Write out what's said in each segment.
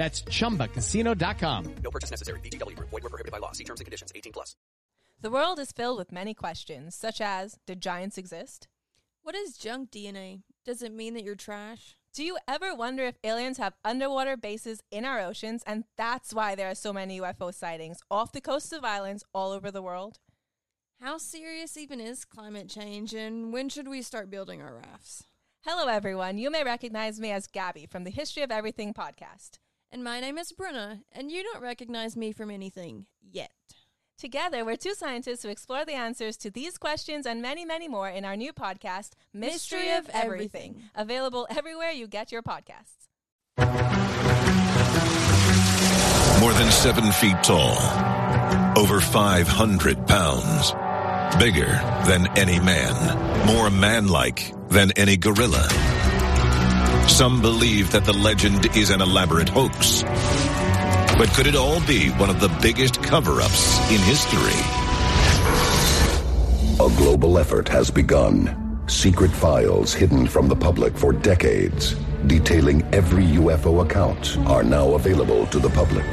That's chumbacasino.com. No purchase necessary. VGW Group. Void were prohibited by law. See terms and conditions. 18 plus. The world is filled with many questions, such as Did giants exist? What is junk DNA? Does it mean that you're trash? Do you ever wonder if aliens have underwater bases in our oceans and that's why there are so many UFO sightings off the coasts of islands all over the world? How serious even is climate change, and when should we start building our rafts? Hello, everyone. You may recognize me as Gabby from the History of Everything podcast. And my name is Bruna, and you don't recognize me from anything yet. Together, we're two scientists who explore the answers to these questions and many, many more in our new podcast, Mystery, Mystery of of Everything, Everything. available everywhere you get your podcasts. More than seven feet tall. Over 500 pounds. Bigger than any man. More man-like than any gorilla. Some believe that the legend is an elaborate hoax. But could it all be one of the biggest cover-ups in history? A global effort has begun. Secret files hidden from the public for decades, detailing every UFO account, are now available to the public.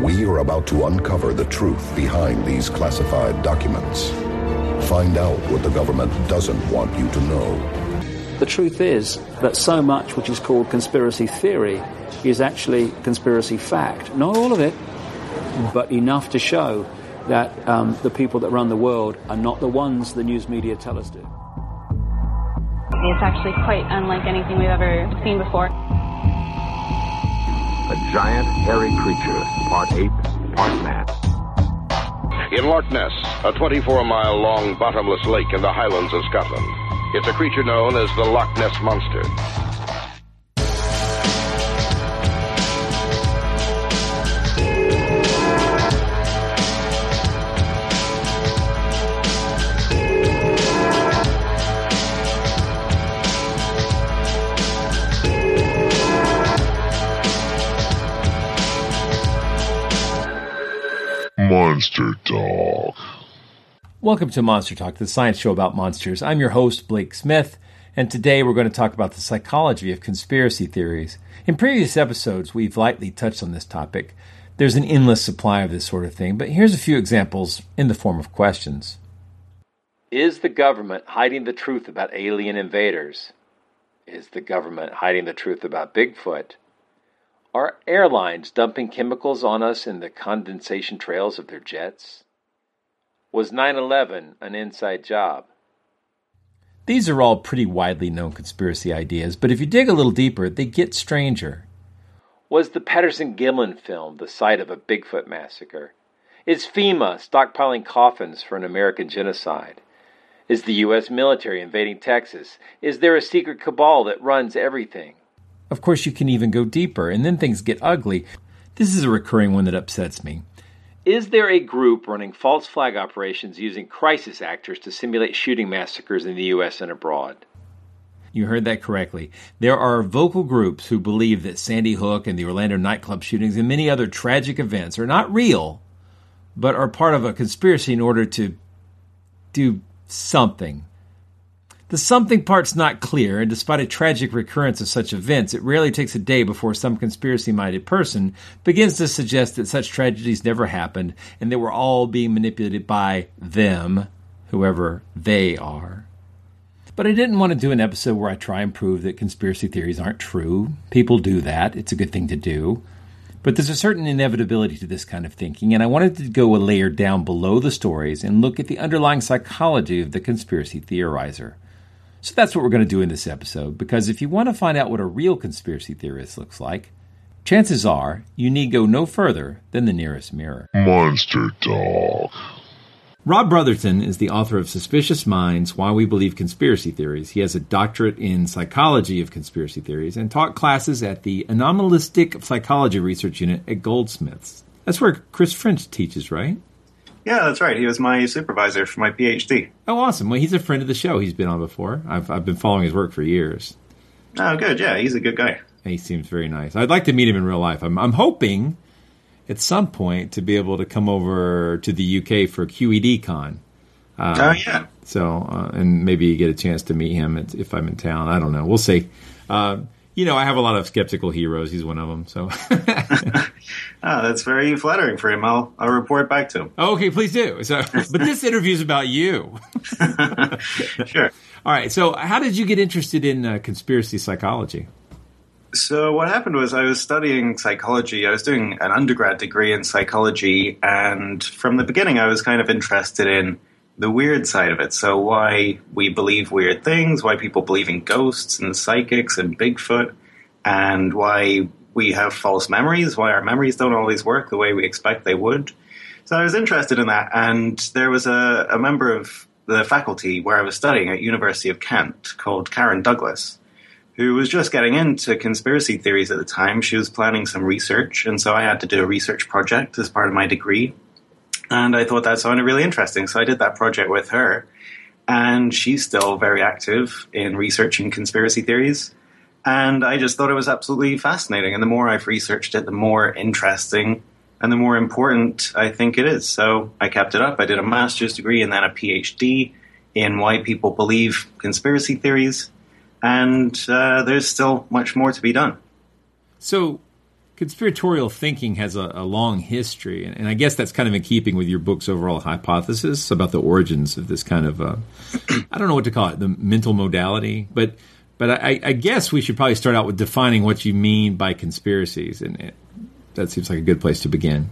We are about to uncover the truth behind these classified documents. Find out what the government doesn't want you to know. The truth is that so much which is called conspiracy theory is actually conspiracy fact. Not all of it, but enough to show that um, the people that run the world are not the ones the news media tell us to. It's actually quite unlike anything we've ever seen before. A giant hairy creature, part ape, part man. In Loch Ness, a 24 mile long bottomless lake in the highlands of Scotland. It's a creature known as the Loch Ness Monster. Welcome to Monster Talk, the science show about monsters. I'm your host, Blake Smith, and today we're going to talk about the psychology of conspiracy theories. In previous episodes, we've lightly touched on this topic. There's an endless supply of this sort of thing, but here's a few examples in the form of questions. Is the government hiding the truth about alien invaders? Is the government hiding the truth about Bigfoot? Are airlines dumping chemicals on us in the condensation trails of their jets? Was 9 11 an inside job? These are all pretty widely known conspiracy ideas, but if you dig a little deeper, they get stranger. Was the Patterson Gimlin film the site of a Bigfoot massacre? Is FEMA stockpiling coffins for an American genocide? Is the U.S. military invading Texas? Is there a secret cabal that runs everything? Of course, you can even go deeper, and then things get ugly. This is a recurring one that upsets me. Is there a group running false flag operations using crisis actors to simulate shooting massacres in the U.S. and abroad? You heard that correctly. There are vocal groups who believe that Sandy Hook and the Orlando nightclub shootings and many other tragic events are not real, but are part of a conspiracy in order to do something. The something part's not clear, and despite a tragic recurrence of such events, it rarely takes a day before some conspiracy minded person begins to suggest that such tragedies never happened and that we're all being manipulated by them, whoever they are. But I didn't want to do an episode where I try and prove that conspiracy theories aren't true. People do that, it's a good thing to do. But there's a certain inevitability to this kind of thinking, and I wanted to go a layer down below the stories and look at the underlying psychology of the conspiracy theorizer. So that's what we're going to do in this episode, because if you want to find out what a real conspiracy theorist looks like, chances are you need go no further than the nearest mirror. Monster Talk. Rob Brotherton is the author of Suspicious Minds Why We Believe Conspiracy Theories. He has a doctorate in psychology of conspiracy theories and taught classes at the Anomalistic Psychology Research Unit at Goldsmiths. That's where Chris French teaches, right? Yeah, that's right. He was my supervisor for my PhD. Oh, awesome. Well, he's a friend of the show. He's been on before. I've, I've been following his work for years. Oh, good. Yeah, he's a good guy. He seems very nice. I'd like to meet him in real life. I'm, I'm hoping at some point to be able to come over to the UK for QED Con. Oh, uh, yeah. So, uh, and maybe get a chance to meet him if I'm in town. I don't know. We'll see. Uh, you know, I have a lot of skeptical heroes. He's one of them. So, oh, that's very flattering for him. I'll I'll report back to him. Okay, please do. So, but this interview is about you. sure. All right. So, how did you get interested in uh, conspiracy psychology? So what happened was I was studying psychology. I was doing an undergrad degree in psychology, and from the beginning, I was kind of interested in the weird side of it. So why we believe weird things, why people believe in ghosts and psychics and Bigfoot, and why we have false memories, why our memories don't always work the way we expect they would. So I was interested in that, and there was a, a member of the faculty where I was studying at University of Kent called Karen Douglas who was just getting into conspiracy theories at the time. She was planning some research, and so I had to do a research project as part of my degree. And I thought that sounded really interesting, so I did that project with her. And she's still very active in researching conspiracy theories. And I just thought it was absolutely fascinating. And the more I've researched it, the more interesting and the more important I think it is. So I kept it up. I did a master's degree and then a PhD in why people believe conspiracy theories and uh, there's still much more to be done. So, conspiratorial thinking has a, a, long history, and I guess that's kind of in keeping with your book's overall hypothesis about the origins of this kind of uh, I don't know what to call it, the mental modality, but but I, I, guess we should probably start out with defining what you mean by conspiracies, and it, that seems like a good place to begin.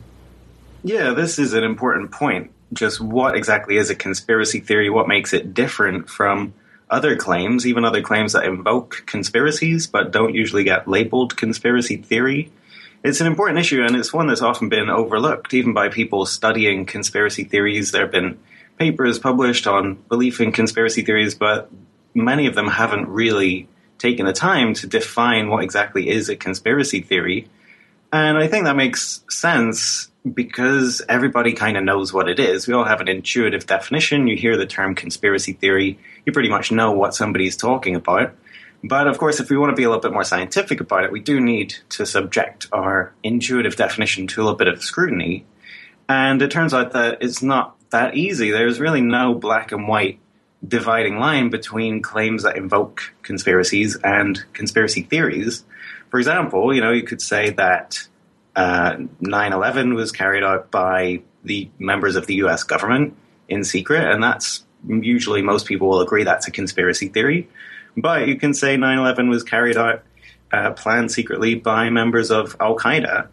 Yeah, this is an important point. Just what exactly is a conspiracy theory? What makes it different from other claims, even other claims that invoke conspiracies but don't usually get labeled conspiracy theory. It's an important issue and it's one that's often been overlooked, even by people studying conspiracy theories. There have been papers published on belief in conspiracy theories, but many of them haven't really taken the time to define what exactly is a conspiracy theory. And I think that makes sense because everybody kind of knows what it is. We all have an intuitive definition. You hear the term conspiracy theory, you pretty much know what somebody's talking about. But of course, if we want to be a little bit more scientific about it, we do need to subject our intuitive definition to a little bit of scrutiny. And it turns out that it's not that easy. There's really no black and white dividing line between claims that invoke conspiracies and conspiracy theories. For example, you know, you could say that uh, 9/11 was carried out by the members of the U.S. government in secret, and that's usually most people will agree that's a conspiracy theory. But you can say 9/11 was carried out, uh, planned secretly by members of Al Qaeda,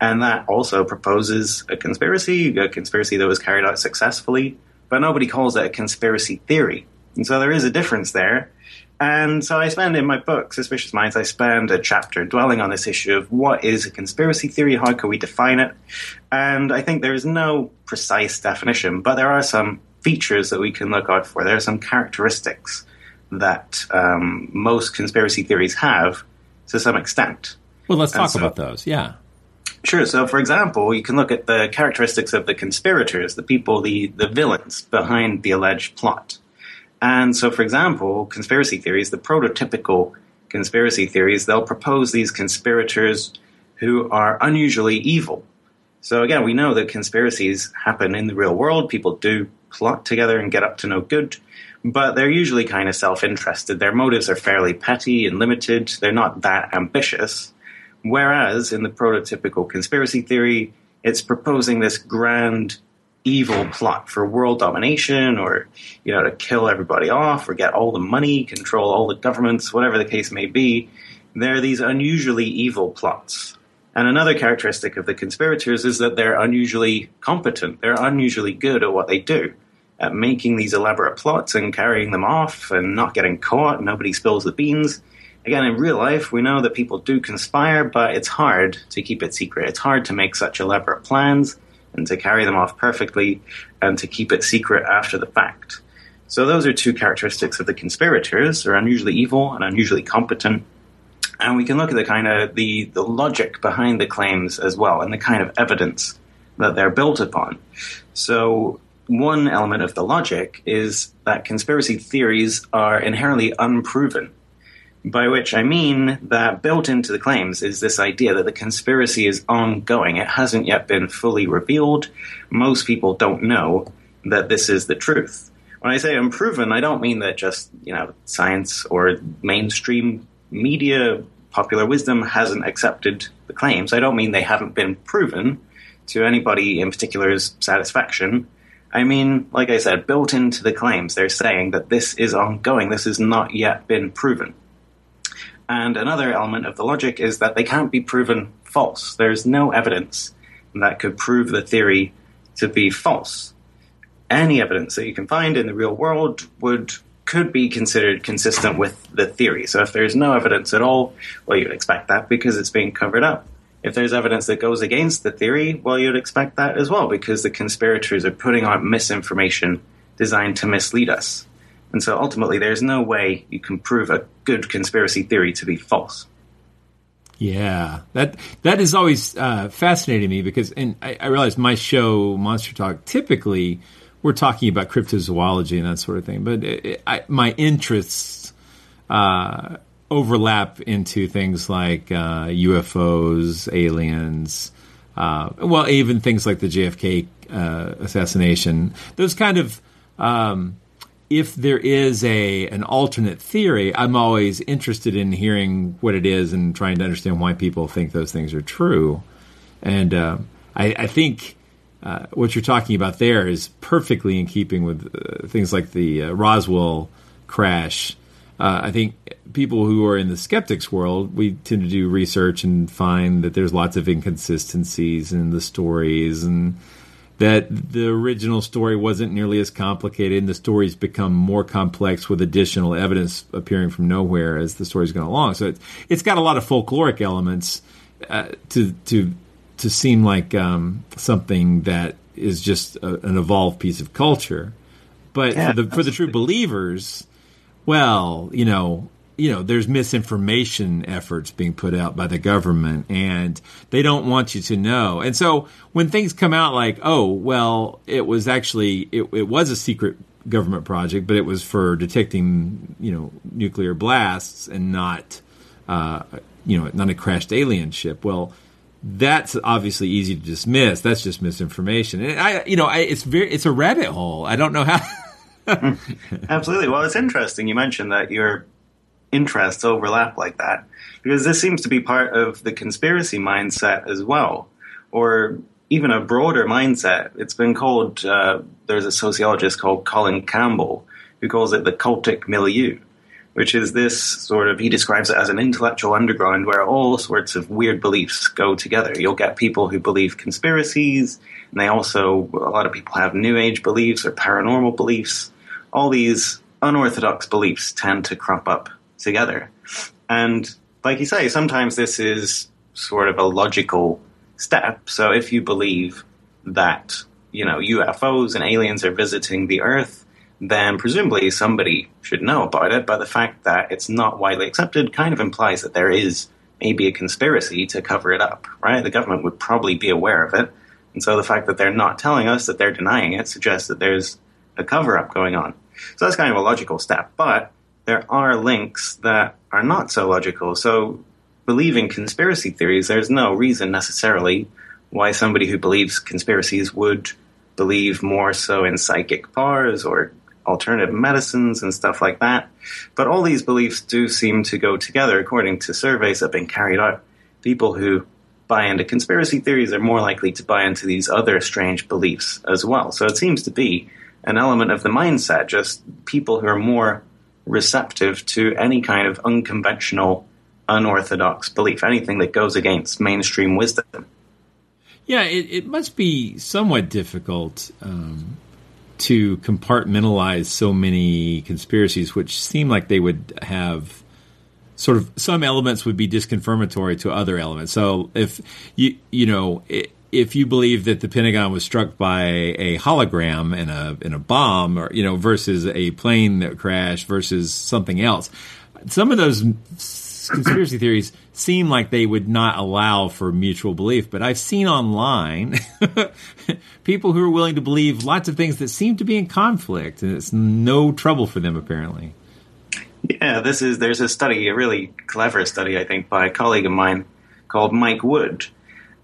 and that also proposes a conspiracy, a conspiracy that was carried out successfully. But nobody calls it a conspiracy theory, and so there is a difference there. And so I spend in my book, Suspicious Minds, I spend a chapter dwelling on this issue of what is a conspiracy theory, how can we define it? And I think there is no precise definition, but there are some features that we can look out for. There are some characteristics that um, most conspiracy theories have to some extent. Well, let's talk so, about those. Yeah. Sure. So, for example, you can look at the characteristics of the conspirators, the people, the, the villains behind the alleged plot. And so, for example, conspiracy theories, the prototypical conspiracy theories, they'll propose these conspirators who are unusually evil. So, again, we know that conspiracies happen in the real world. People do plot together and get up to no good, but they're usually kind of self interested. Their motives are fairly petty and limited, they're not that ambitious. Whereas in the prototypical conspiracy theory, it's proposing this grand evil plot for world domination or you know to kill everybody off or get all the money control all the governments whatever the case may be. There are these unusually evil plots. And another characteristic of the conspirators is that they're unusually competent. They're unusually good at what they do at making these elaborate plots and carrying them off and not getting caught nobody spills the beans again in real life we know that people do conspire but it's hard to keep it secret it's hard to make such elaborate plans and to carry them off perfectly and to keep it secret after the fact. So those are two characteristics of the conspirators. They're unusually evil and unusually competent. And we can look at the kind of the, the logic behind the claims as well and the kind of evidence that they're built upon. So one element of the logic is that conspiracy theories are inherently unproven. By which I mean that built into the claims is this idea that the conspiracy is ongoing. It hasn't yet been fully revealed. Most people don't know that this is the truth. When I say unproven, I don't mean that just, you know, science or mainstream media, popular wisdom hasn't accepted the claims. I don't mean they haven't been proven to anybody in particular's satisfaction. I mean, like I said, built into the claims, they're saying that this is ongoing. This has not yet been proven. And another element of the logic is that they can't be proven false. There's no evidence that could prove the theory to be false. Any evidence that you can find in the real world would could be considered consistent with the theory. So if there's no evidence at all, well, you'd expect that because it's being covered up. If there's evidence that goes against the theory, well, you'd expect that as well because the conspirators are putting out misinformation designed to mislead us. And so ultimately, there's no way you can prove a good conspiracy theory to be false. Yeah, that that is always uh, fascinating me because, and I, I realize my show, Monster Talk, typically we're talking about cryptozoology and that sort of thing, but it, I, my interests uh, overlap into things like uh, UFOs, aliens, uh, well, even things like the JFK uh, assassination. Those kind of um, if there is a an alternate theory, I'm always interested in hearing what it is and trying to understand why people think those things are true. And uh, I, I, think uh, what you're talking about there is perfectly in keeping with uh, things like the Roswell crash. Uh, I think people who are in the skeptics world, we tend to do research and find that there's lots of inconsistencies in the stories and that the original story wasn't nearly as complicated and the stories become more complex with additional evidence appearing from nowhere as the story's going along. So it's, it's got a lot of folkloric elements uh, to to to seem like um, something that is just a, an evolved piece of culture. But yeah, for the for the true believers, well, you know, you know, there's misinformation efforts being put out by the government and they don't want you to know. And so when things come out like, oh, well, it was actually, it, it was a secret government project, but it was for detecting, you know, nuclear blasts and not, uh, you know, not a crashed alien ship. Well, that's obviously easy to dismiss. That's just misinformation. And I, you know, I, it's very, it's a rabbit hole. I don't know how. Absolutely. Well, it's interesting. You mentioned that you're interests overlap like that because this seems to be part of the conspiracy mindset as well, or even a broader mindset. It's been called, uh, there's a sociologist called Colin Campbell who calls it the cultic milieu, which is this sort of, he describes it as an intellectual underground where all sorts of weird beliefs go together. You'll get people who believe conspiracies, and they also, a lot of people have new age beliefs or paranormal beliefs. All these unorthodox beliefs tend to crop up together. And like you say, sometimes this is sort of a logical step. So if you believe that, you know, UFOs and aliens are visiting the Earth, then presumably somebody should know about it. But the fact that it's not widely accepted kind of implies that there is maybe a conspiracy to cover it up, right? The government would probably be aware of it. And so the fact that they're not telling us, that they're denying it, suggests that there's a cover up going on. So that's kind of a logical step. But there are links that are not so logical. So, believing conspiracy theories, there's no reason necessarily why somebody who believes conspiracies would believe more so in psychic powers or alternative medicines and stuff like that. But all these beliefs do seem to go together according to surveys that have been carried out. People who buy into conspiracy theories are more likely to buy into these other strange beliefs as well. So it seems to be an element of the mindset, just people who are more receptive to any kind of unconventional, unorthodox belief, anything that goes against mainstream wisdom. Yeah, it, it must be somewhat difficult um, to compartmentalize so many conspiracies, which seem like they would have sort of some elements would be disconfirmatory to other elements. So if you you know. It, if you believe that the Pentagon was struck by a hologram in a in a bomb, or you know, versus a plane that crashed versus something else, some of those conspiracy theories seem like they would not allow for mutual belief. But I've seen online people who are willing to believe lots of things that seem to be in conflict, and it's no trouble for them apparently. Yeah, this is there's a study, a really clever study, I think, by a colleague of mine called Mike Wood.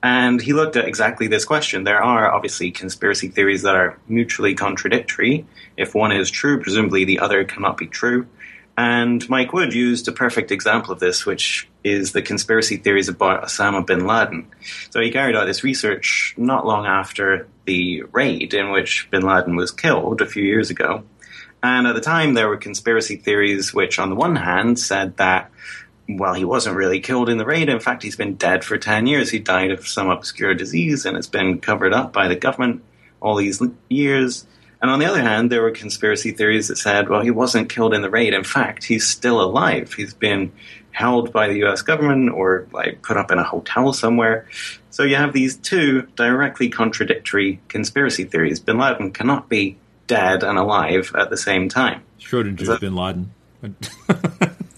And he looked at exactly this question. There are obviously conspiracy theories that are mutually contradictory. If one is true, presumably the other cannot be true. And Mike Wood used a perfect example of this, which is the conspiracy theories about Osama bin Laden. So he carried out this research not long after the raid in which bin Laden was killed a few years ago. And at the time, there were conspiracy theories which, on the one hand, said that, well, he wasn't really killed in the raid. In fact, he's been dead for 10 years. He died of some obscure disease and it's been covered up by the government all these years. And on the other hand, there were conspiracy theories that said, well, he wasn't killed in the raid. In fact, he's still alive. He's been held by the US government or like put up in a hotel somewhere. So you have these two directly contradictory conspiracy theories. Bin Laden cannot be dead and alive at the same time. Schrodinger's so, bin Laden.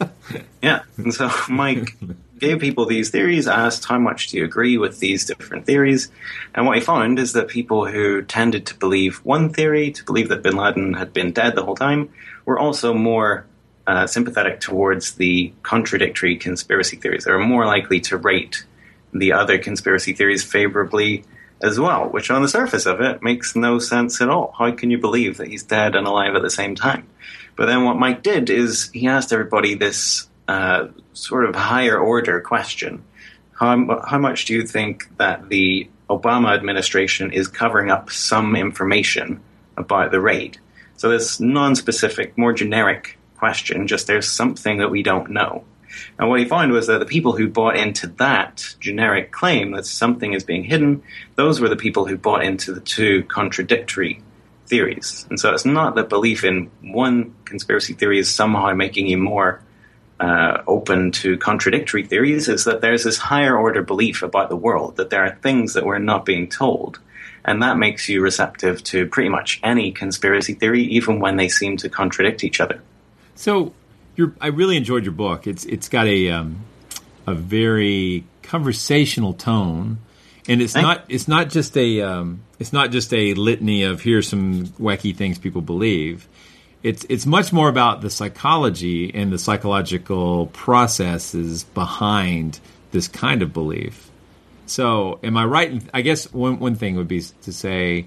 yeah. And so Mike gave people these theories, asked how much do you agree with these different theories, and what he found is that people who tended to believe one theory, to believe that bin Laden had been dead the whole time, were also more uh, sympathetic towards the contradictory conspiracy theories. They were more likely to rate the other conspiracy theories favorably as well, which on the surface of it makes no sense at all. How can you believe that he's dead and alive at the same time? But then what Mike did is he asked everybody this uh, sort of higher order question. How, how much do you think that the Obama administration is covering up some information about the raid? So this non-specific, more generic question, just there's something that we don't know. And what he found was that the people who bought into that generic claim that something is being hidden, those were the people who bought into the two contradictory theories. And so it's not that belief in one conspiracy theory is somehow making you more uh, open to contradictory theories, is that there's this higher order belief about the world, that there are things that we're not being told. And that makes you receptive to pretty much any conspiracy theory, even when they seem to contradict each other. So I really enjoyed your book. It's it's got a um, a very conversational tone, and it's not it's not just a um, it's not just a litany of here's some wacky things people believe. It's it's much more about the psychology and the psychological processes behind this kind of belief. So, am I right? I guess one one thing would be to say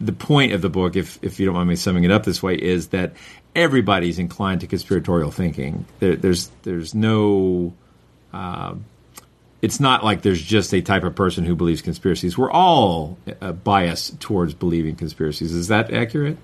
the point of the book, if if you don't mind me summing it up this way, is that everybody's inclined to conspiratorial thinking. There, there's there's no. Uh, it's not like there's just a type of person who believes conspiracies. We're all uh, biased towards believing conspiracies. Is that accurate?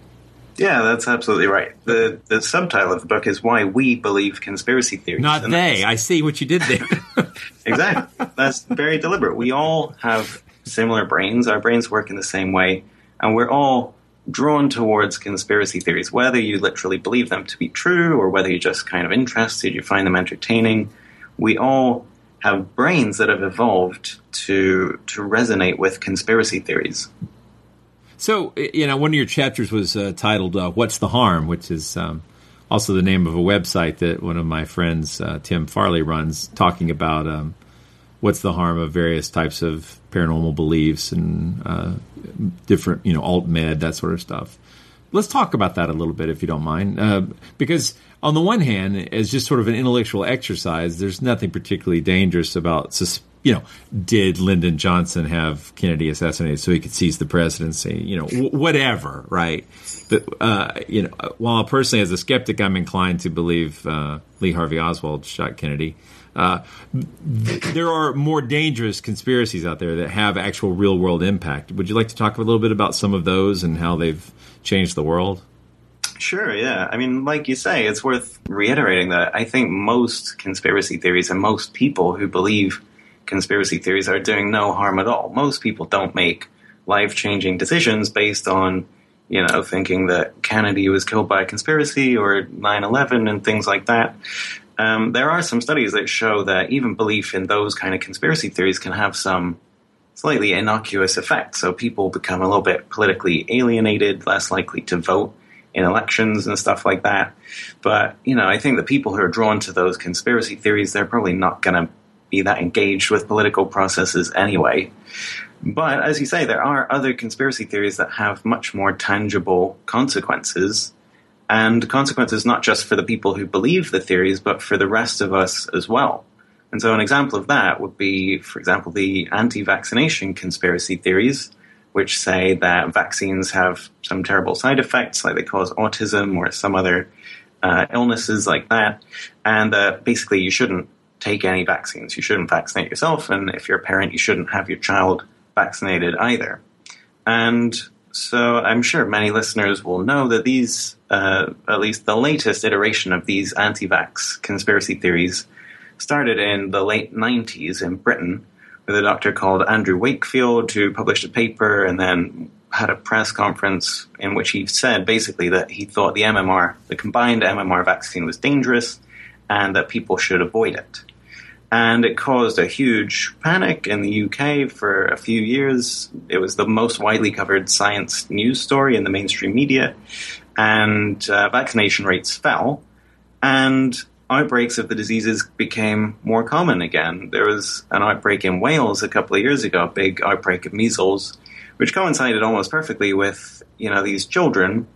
Yeah, that's absolutely right. The the subtitle of the book is why we believe conspiracy theories. Not they. I see what you did there. exactly. That's very deliberate. We all have similar brains. Our brains work in the same way, and we're all drawn towards conspiracy theories, whether you literally believe them to be true or whether you're just kind of interested, you find them entertaining. We all have brains that have evolved to to resonate with conspiracy theories. So, you know, one of your chapters was uh, titled uh, "What's the Harm," which is um, also the name of a website that one of my friends, uh, Tim Farley, runs, talking about um, what's the harm of various types of paranormal beliefs and uh, different, you know, alt med, that sort of stuff. Let's talk about that a little bit, if you don't mind, uh, because on the one hand, as just sort of an intellectual exercise, there's nothing particularly dangerous about, you know, did Lyndon Johnson have Kennedy assassinated so he could seize the presidency? You know, w- whatever, right? But uh, you know, while personally as a skeptic, I'm inclined to believe uh, Lee Harvey Oswald shot Kennedy. Uh, there are more dangerous conspiracies out there that have actual real world impact. Would you like to talk a little bit about some of those and how they've changed the world? Sure, yeah. I mean, like you say, it's worth reiterating that I think most conspiracy theories and most people who believe conspiracy theories are doing no harm at all. Most people don't make life changing decisions based on, you know, thinking that Kennedy was killed by a conspiracy or 9 11 and things like that. Um, there are some studies that show that even belief in those kind of conspiracy theories can have some slightly innocuous effect. So people become a little bit politically alienated, less likely to vote in elections and stuff like that. But, you know, I think the people who are drawn to those conspiracy theories, they're probably not going to be that engaged with political processes anyway. But as you say, there are other conspiracy theories that have much more tangible consequences, and consequences not just for the people who believe the theories, but for the rest of us as well. And so, an example of that would be, for example, the anti vaccination conspiracy theories, which say that vaccines have some terrible side effects, like they cause autism or some other uh, illnesses like that, and that basically you shouldn't take any vaccines. You shouldn't vaccinate yourself, and if you're a parent, you shouldn't have your child vaccinated either. And so I'm sure many listeners will know that these, uh, at least the latest iteration of these anti vax conspiracy theories, started in the late 90s in Britain with a doctor called Andrew Wakefield who published a paper and then had a press conference in which he said basically that he thought the MMR, the combined MMR vaccine, was dangerous and that people should avoid it and it caused a huge panic in the UK for a few years. It was the most widely covered science news story in the mainstream media, and uh, vaccination rates fell, and outbreaks of the diseases became more common again. There was an outbreak in Wales a couple of years ago, a big outbreak of measles, which coincided almost perfectly with you know these children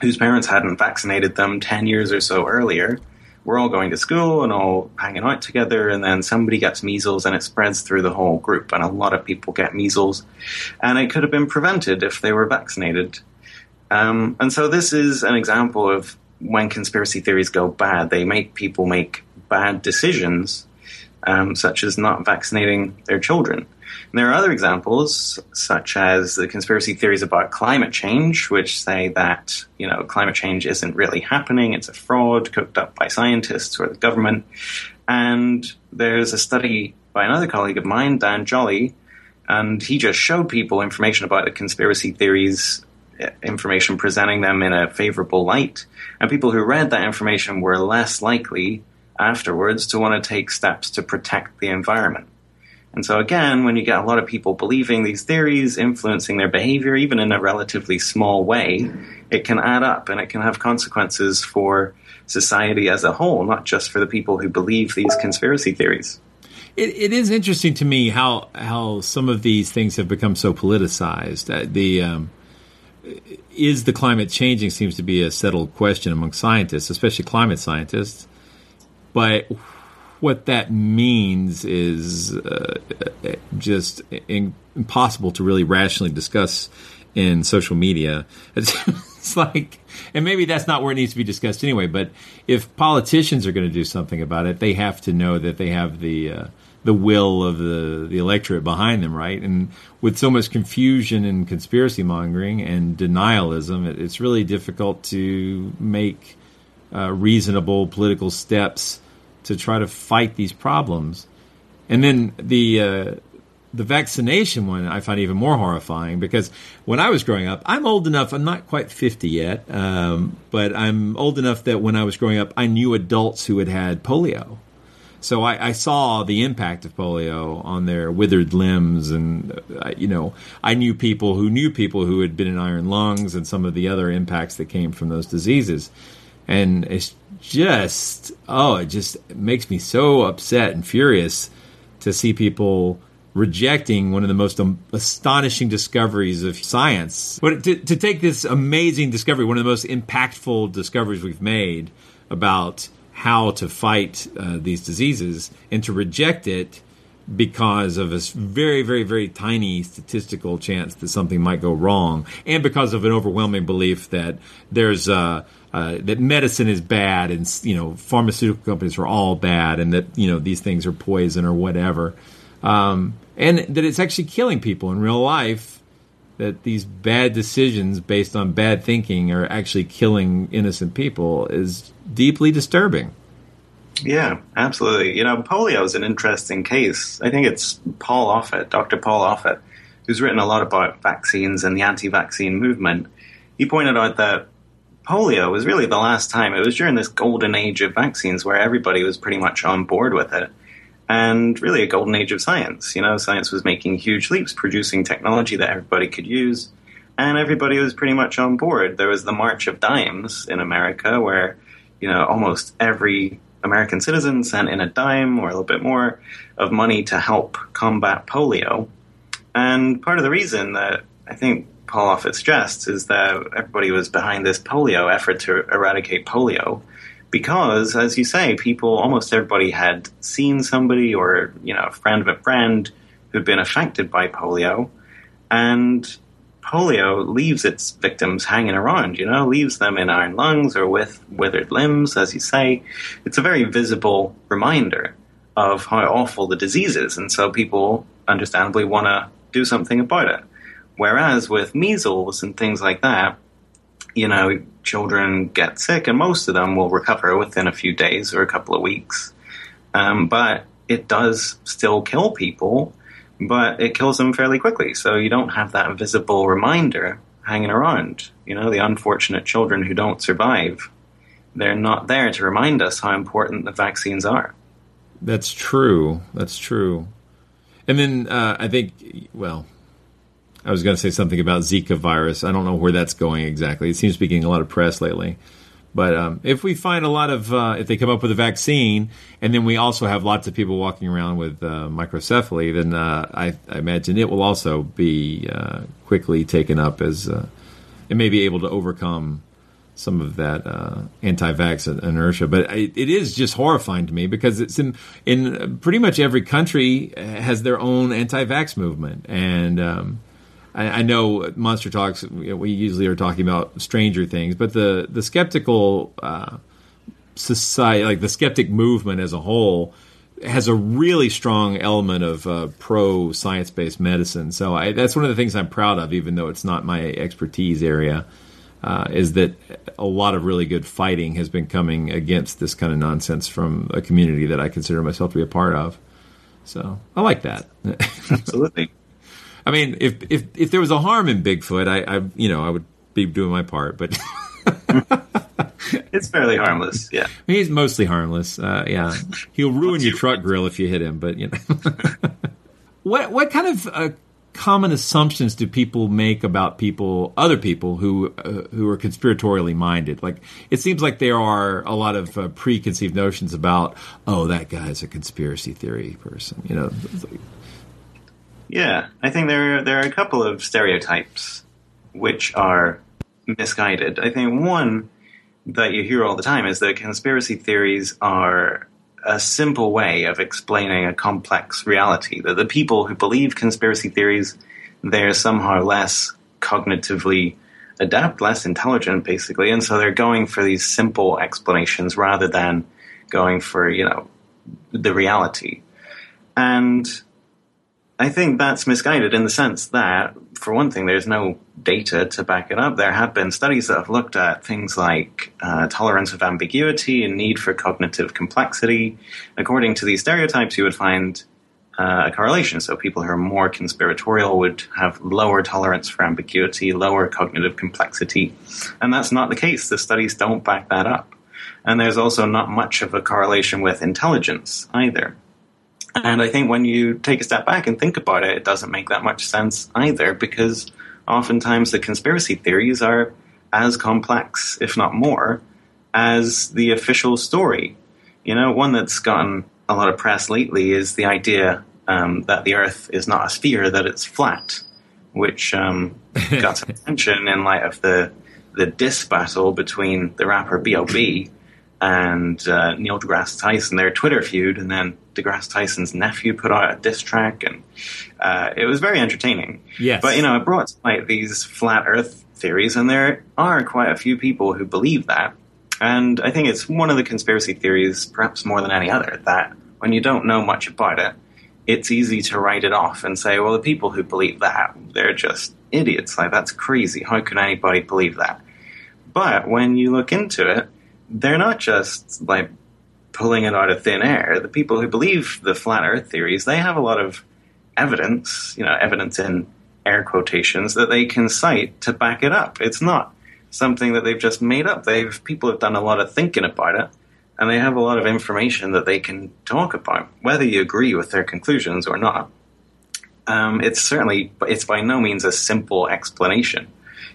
whose parents hadn't vaccinated them 10 years or so earlier we're all going to school and all hanging out together, and then somebody gets measles and it spreads through the whole group, and a lot of people get measles, and it could have been prevented if they were vaccinated. Um, and so this is an example of when conspiracy theories go bad. They make people make bad decisions, um, such as not vaccinating their children. And there are other examples, such as the conspiracy theories about climate change, which say that you know climate change isn't really happening; it's a fraud cooked up by scientists or the government. And there's a study by another colleague of mine, Dan Jolley, and he just showed people information about the conspiracy theories, eh, information presenting them in a favorable light, and people who read that information were less likely afterwards to want to take steps to protect the environment. And so, again, when you get a lot of people believing these theories, influencing their behavior, even in a relatively small way, it can add up and it can have consequences for society as a whole, not just for the people who believe these conspiracy theories. It, it is interesting to me how how some of these things have become so politicized. Uh, the um, is the climate changing seems to be a settled question among scientists, especially climate scientists. But what that means is uh, just in, impossible to really rationally discuss in social media. It's, it's, like, and maybe that's not where it needs to be discussed anyway. But if politicians are going to do something about it, they have to know that they have the uh, the will of the the electorate behind them, right? And with so much confusion and conspiracy mongering and denialism, it, it's really difficult to make uh, reasonable political steps to try to fight these problems. And then the uh, the vaccination one I find even more horrifying because when I was growing up, I'm old enough. I'm not quite 50 yet, um, but I'm old enough that when I was growing up, I knew adults who had had polio. So I, I saw the impact of polio on their withered limbs, and uh, you know, I knew people who knew people who had been in iron lungs, and some of the other impacts that came from those diseases and it's just oh, it just makes me so upset and furious to see people rejecting one of the most um, astonishing discoveries of science. But to, to, take this amazing discovery, one of the most impactful discoveries we've made about how to fight uh, these diseases, and to reject it because of a very, very, very tiny statistical chance that something might go wrong, and because of an overwhelming belief that there's uh, uh, that medicine is bad and you know pharmaceutical companies are all bad and that you know these things are poison or whatever. Um, and that it's actually killing people in real life that these bad decisions based on bad thinking are actually killing innocent people is deeply disturbing. Yeah absolutely. You know polio is an interesting case. I think it's paul offit dr paul offit who's written a lot about vaccines and the anti-vaccine movement. He pointed out that polio was really the last time. It was during this golden age of vaccines where everybody was pretty much on board with it. and really a golden age of science. You know, science was making huge leaps, producing technology that everybody could use, and everybody was pretty much on board. There was the March of Dimes in America, where you know almost every American citizen sent in a dime or a little bit more of money to help combat polio. And part of the reason that I think Paul Offit suggests is that everybody was behind this polio effort to eradicate polio because, as you say, people, almost everybody had seen somebody or, you know, a friend of a friend who'd been affected by polio. And polio leaves its victims hanging around, you know, leaves them in iron lungs or with withered limbs, as you say. It's a very visible reminder of how awful the disease is. And so people understandably want to do something about it. Whereas with measles and things like that, you know, children get sick, and most of them will recover within a few days or a couple of weeks. Um, but it does still kill people, but it kills them fairly quickly. So you don't have that visible reminder hanging around. You know, the unfortunate children who don't survive, they're not there to remind us how important the vaccines are. That's true. That's true. And then uh, I think, well, I was going to say something about Zika virus. I don't know where that's going exactly. It seems to be getting a lot of press lately. But um, if we find a lot of, uh, if they come up with a vaccine, and then we also have lots of people walking around with uh, microcephaly, then uh, I, I, imagine it will also be uh, quickly taken up as uh, it may be able to overcome some of that uh, anti-vax inertia. But it, it is just horrifying to me because it's in in pretty much every country has their own anti-vax movement, and um, I, I know Monster Talks. We usually are talking about Stranger Things, but the the skeptical uh, society, like the skeptic movement as a whole, has a really strong element of uh, pro science based medicine. So I, that's one of the things I'm proud of, even though it's not my expertise area. Uh, is that a lot of really good fighting has been coming against this kind of nonsense from a community that I consider myself to be a part of. So I like that. Absolutely. I mean, if if if there was a harm in Bigfoot, I, I you know I would be doing my part, but it's fairly harmless. Yeah, he's mostly harmless. Uh, yeah, he'll ruin your truck grill if you hit him, but you know. what what kind of uh, common assumptions do people make about people, other people who uh, who are conspiratorially minded? Like it seems like there are a lot of uh, preconceived notions about, oh, that guy's a conspiracy theory person. You know, yeah, I think there there are a couple of stereotypes which are misguided. I think one that you hear all the time is that conspiracy theories are a simple way of explaining a complex reality. That the people who believe conspiracy theories they're somehow less cognitively adept, less intelligent, basically, and so they're going for these simple explanations rather than going for you know the reality. And I think that's misguided in the sense that, for one thing, there's no data to back it up. There have been studies that have looked at things like uh, tolerance of ambiguity and need for cognitive complexity. According to these stereotypes, you would find uh, a correlation. So people who are more conspiratorial would have lower tolerance for ambiguity, lower cognitive complexity. And that's not the case. The studies don't back that up. And there's also not much of a correlation with intelligence either. And I think when you take a step back and think about it, it doesn't make that much sense either, because oftentimes the conspiracy theories are as complex, if not more, as the official story. You know, one that's gotten a lot of press lately is the idea um, that the Earth is not a sphere, that it's flat, which um, got some attention in light of the the diss battle between the rapper B.O.B and uh, Neil deGrasse Tyson, their Twitter feud, and then deGrasse Tyson's nephew put out a diss track, and uh, it was very entertaining. Yes. But, you know, it brought to light these flat earth theories, and there are quite a few people who believe that. And I think it's one of the conspiracy theories, perhaps more than any other, that when you don't know much about it, it's easy to write it off and say, well, the people who believe that, they're just idiots. Like, that's crazy. How could anybody believe that? But when you look into it, they're not just like pulling it out of thin air. The people who believe the flat Earth theories, they have a lot of evidence, you know, evidence in air quotations that they can cite to back it up. It's not something that they've just made up. They've people have done a lot of thinking about it, and they have a lot of information that they can talk about, whether you agree with their conclusions or not. Um, it's certainly, it's by no means a simple explanation.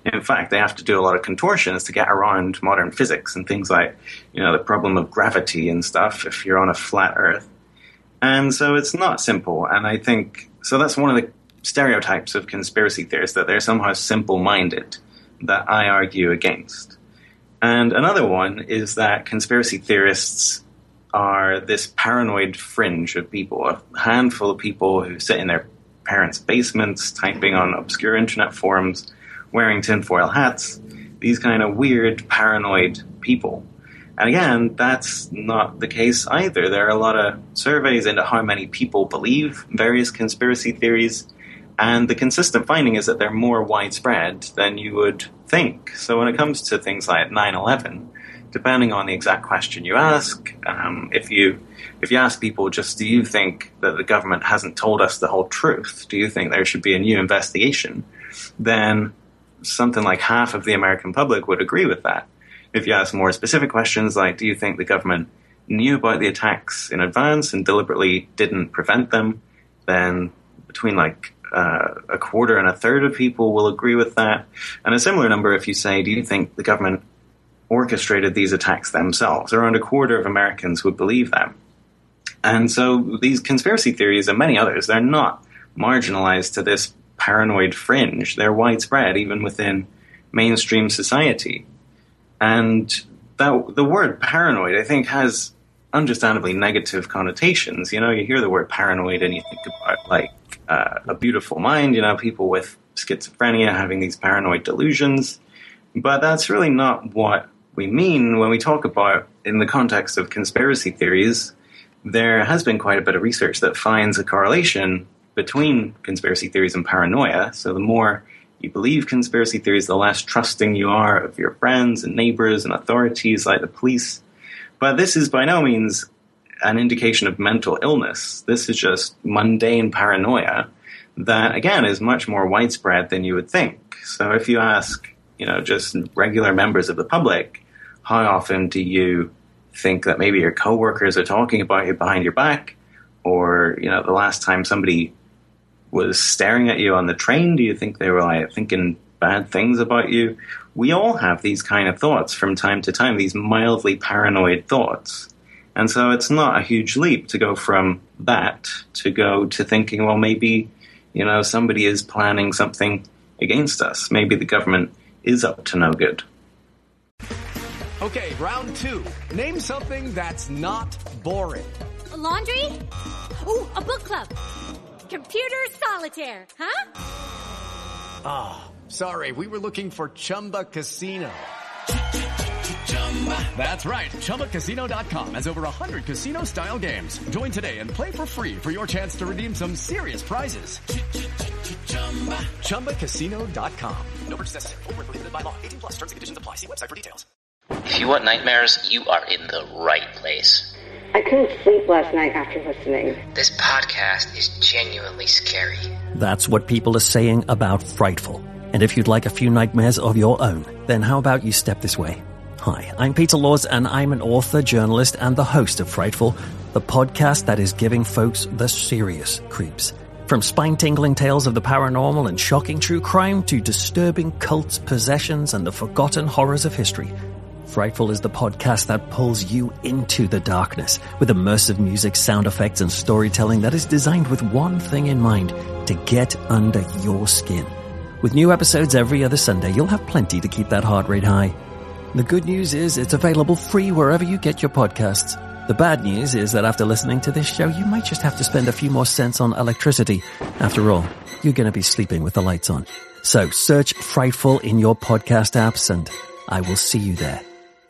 In fact, they have to do a lot of contortions to get around modern physics and things like, you know, the problem of gravity and stuff if you're on a flat Earth. And so it's not simple. And I think, so that's one of the stereotypes of conspiracy theorists, that they're somehow simple minded, that I argue against. And another one is that conspiracy theorists are this paranoid fringe of people, a handful of people who sit in their parents' basements, typing on obscure internet forums, wearing tinfoil hats, these kind of weird, paranoid people. And again, that's not the case either. There are a lot of surveys into how many people believe various conspiracy theories, and the consistent finding is that they're more widespread than you would think. So when it comes to things like 9/11, depending on the exact question you ask, um, if you if you ask people just do you think that the government hasn't told us the whole truth? Do you think there should be a new investigation? Then something like half of the American public would agree with that. If you ask more specific questions like do you think the government knew about the attacks in advance and deliberately didn't prevent them, then between like uh, a quarter and a third of people will agree with that. And a similar number if you say, do you think the government orchestrated these attacks themselves? Around a quarter of Americans would believe that. And so these conspiracy theories and many others, they're not marginalized to this paranoid fringe. They're widespread even within mainstream society. And that, the word paranoid, I think, has understandably negative connotations. You know, you hear the word paranoid and you think about like uh, a beautiful mind, you know, people with schizophrenia having these paranoid delusions. But that's really not what we mean when we talk about, in the context of conspiracy theories, there has been quite a bit of research that finds a correlation between conspiracy theories and paranoia. So the more you believe conspiracy theories, the less trusting you are of your friends and neighbors and authorities like the police. But this is by no means an indication of mental illness. This is just mundane paranoia that, again, is much more widespread than you would think. So if you ask, you know, just regular members of the public, how often do you think that maybe your coworkers are talking about you behind your back? Or, you know, the last time somebody was staring at you on the train, do you think they were like thinking bad things about you? We all have these kind of thoughts from time to time, these mildly paranoid thoughts. And so it's not a huge leap to go from that to go to thinking, well, maybe, you know, somebody is planning something against us. Maybe the government is up to no good. Okay, round two. Name something that's not boring. A laundry? Ooh, a book club. Computer solitaire, huh? Ah, oh, sorry, we were looking for Chumba Casino. That's right. ChumbaCasino.com has over 100 casino style games. Join today and play for free for your chance to redeem some serious prizes. ChumbaCasino.com. No purchase necessary. Full prohibited by law. 18 plus terms and conditions apply. See website for details. If you want nightmares, you are in the right place. I couldn't sleep last night after listening. This podcast is genuinely scary. That's what people are saying about Frightful. And if you'd like a few nightmares of your own, then how about you step this way? Hi, I'm Peter Laws, and I'm an author, journalist, and the host of Frightful, the podcast that is giving folks the serious creeps. From spine tingling tales of the paranormal and shocking true crime to disturbing cults, possessions, and the forgotten horrors of history. Frightful is the podcast that pulls you into the darkness with immersive music, sound effects, and storytelling that is designed with one thing in mind to get under your skin. With new episodes every other Sunday, you'll have plenty to keep that heart rate high. The good news is it's available free wherever you get your podcasts. The bad news is that after listening to this show, you might just have to spend a few more cents on electricity. After all, you're going to be sleeping with the lights on. So search Frightful in your podcast apps and I will see you there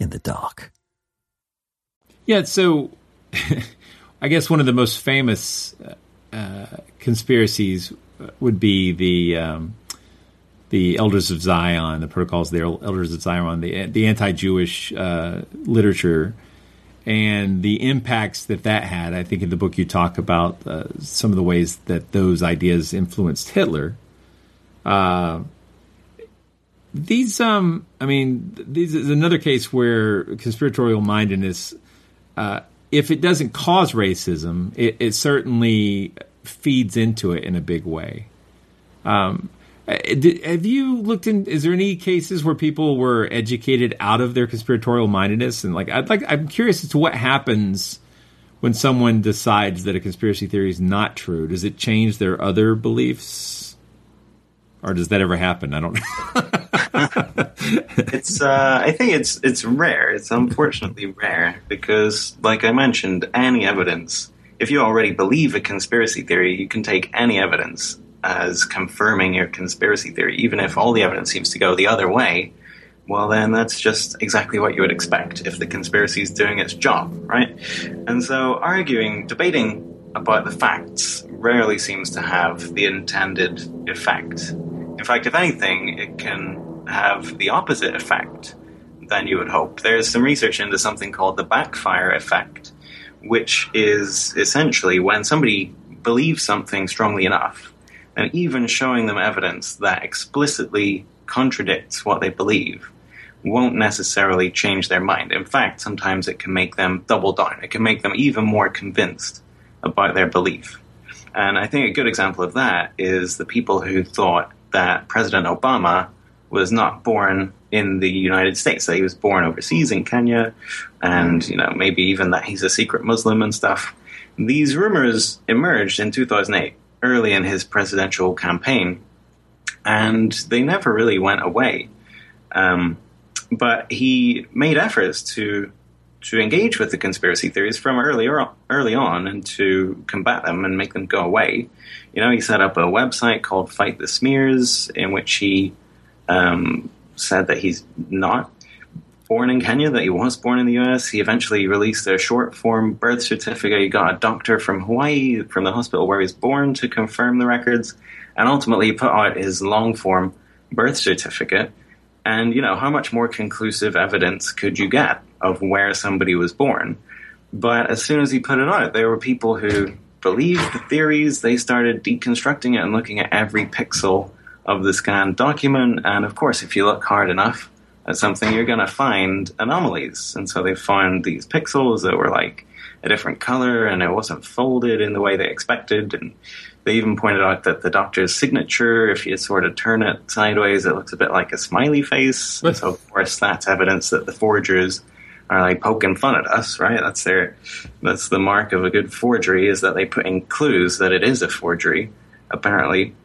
in the dark. Yeah, so I guess one of the most famous uh, conspiracies would be the um, the Elders of Zion, the protocols of the Elders of Zion, the the anti-Jewish uh, literature, and the impacts that that had. I think in the book you talk about uh, some of the ways that those ideas influenced Hitler. These, um, I mean, these is another case where conspiratorial mindedness uh, if it doesn't cause racism, it, it, certainly feeds into it in a big way. Um, uh, have you looked in? Is there any cases where people were educated out of their conspiratorial mindedness? And like, I'd like, I'm curious as to what happens when someone decides that a conspiracy theory is not true. Does it change their other beliefs, or does that ever happen? I don't. it's. Uh, I think it's it's rare. It's unfortunately rare because, like I mentioned, any evidence. If you already believe a conspiracy theory, you can take any evidence as confirming your conspiracy theory, even if all the evidence seems to go the other way, well, then that's just exactly what you would expect if the conspiracy is doing its job, right? And so arguing, debating about the facts rarely seems to have the intended effect. In fact, if anything, it can have the opposite effect than you would hope. There's some research into something called the backfire effect, which is essentially when somebody believes something strongly enough and even showing them evidence that explicitly contradicts what they believe won't necessarily change their mind. In fact, sometimes it can make them double down. It can make them even more convinced about their belief. And I think a good example of that is the people who thought that President Obama was not born in the United States, that he was born overseas in Kenya, and you know maybe even that he's a secret Muslim and stuff. These rumors emerged in 2008 early in his presidential campaign, and they never really went away. Um, but he made efforts to to engage with the conspiracy theories from earlier early on and to combat them and make them go away. You know, he set up a website called Fight the Smears, in which he um, said that he's not born in Kenya, that he was born in the US. He eventually released a short form birth certificate. He got a doctor from Hawaii, from the hospital where he was born, to confirm the records. And ultimately, he put out his long form birth certificate. And, you know, how much more conclusive evidence could you get of where somebody was born? But as soon as he put it out, there were people who believed the theories. They started deconstructing it and looking at every pixel of the scanned document. And of course, if you look hard enough, at something, you're going to find anomalies. And so they found these pixels that were like a different color and it wasn't folded in the way they expected. And they even pointed out that the doctor's signature, if you sort of turn it sideways, it looks a bit like a smiley face. and so, of course, that's evidence that the forgers are like poking fun at us, right? That's their, that's the mark of a good forgery is that they put in clues that it is a forgery, apparently.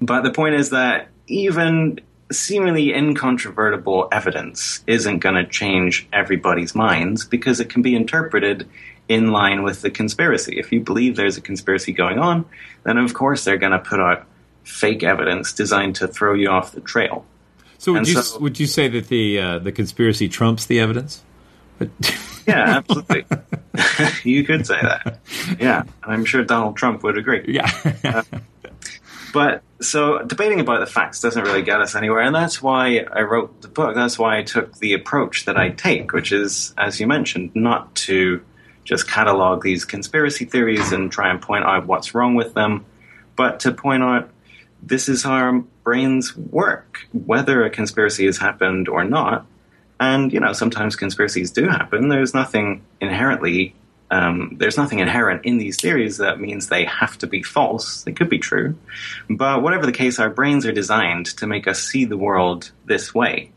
But the point is that even seemingly incontrovertible evidence isn't going to change everybody's minds because it can be interpreted in line with the conspiracy. If you believe there's a conspiracy going on, then of course they're going to put out fake evidence designed to throw you off the trail. So would, you, so, would you say that the uh, the conspiracy trumps the evidence? Yeah, absolutely. you could say that. Yeah, I'm sure Donald Trump would agree. Yeah. uh, but so debating about the facts doesn't really get us anywhere, and that's why I wrote the book. That's why I took the approach that I take, which is, as you mentioned, not to just catalog these conspiracy theories and try and point out what's wrong with them, but to point out this is how our brains work, whether a conspiracy has happened or not. And, you know, sometimes conspiracies do happen. There's nothing inherently um, there's nothing inherent in these theories that means they have to be false. They could be true. But whatever the case, our brains are designed to make us see the world this way.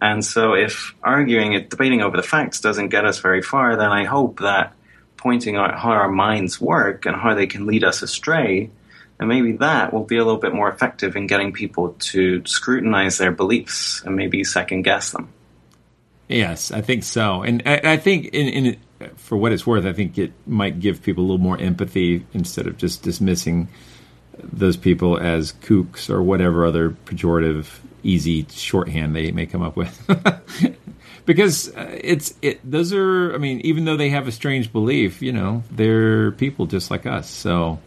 And so if arguing and debating over the facts doesn't get us very far, then I hope that pointing out how our minds work and how they can lead us astray, and maybe that will be a little bit more effective in getting people to scrutinize their beliefs and maybe second guess them. Yes, I think so. And I, I think in, in for what it's worth, I think it might give people a little more empathy instead of just dismissing those people as kooks or whatever other pejorative, easy shorthand they may come up with. because uh, it's it. Those are, I mean, even though they have a strange belief, you know, they're people just like us. So.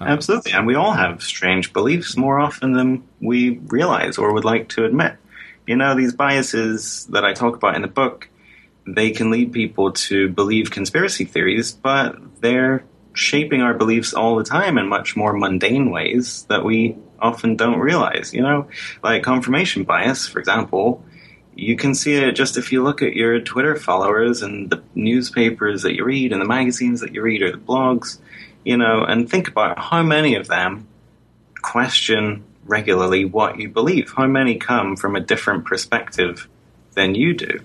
Uh, Absolutely, and we all have strange beliefs more often than we realize or would like to admit. You know, these biases that I talk about in the book, they can lead people to believe conspiracy theories, but they're shaping our beliefs all the time in much more mundane ways that we often don't realize. You know, like confirmation bias, for example, you can see it just if you look at your Twitter followers and the newspapers that you read and the magazines that you read or the blogs, you know, and think about how many of them question regularly what you believe. How many come from a different perspective than you do?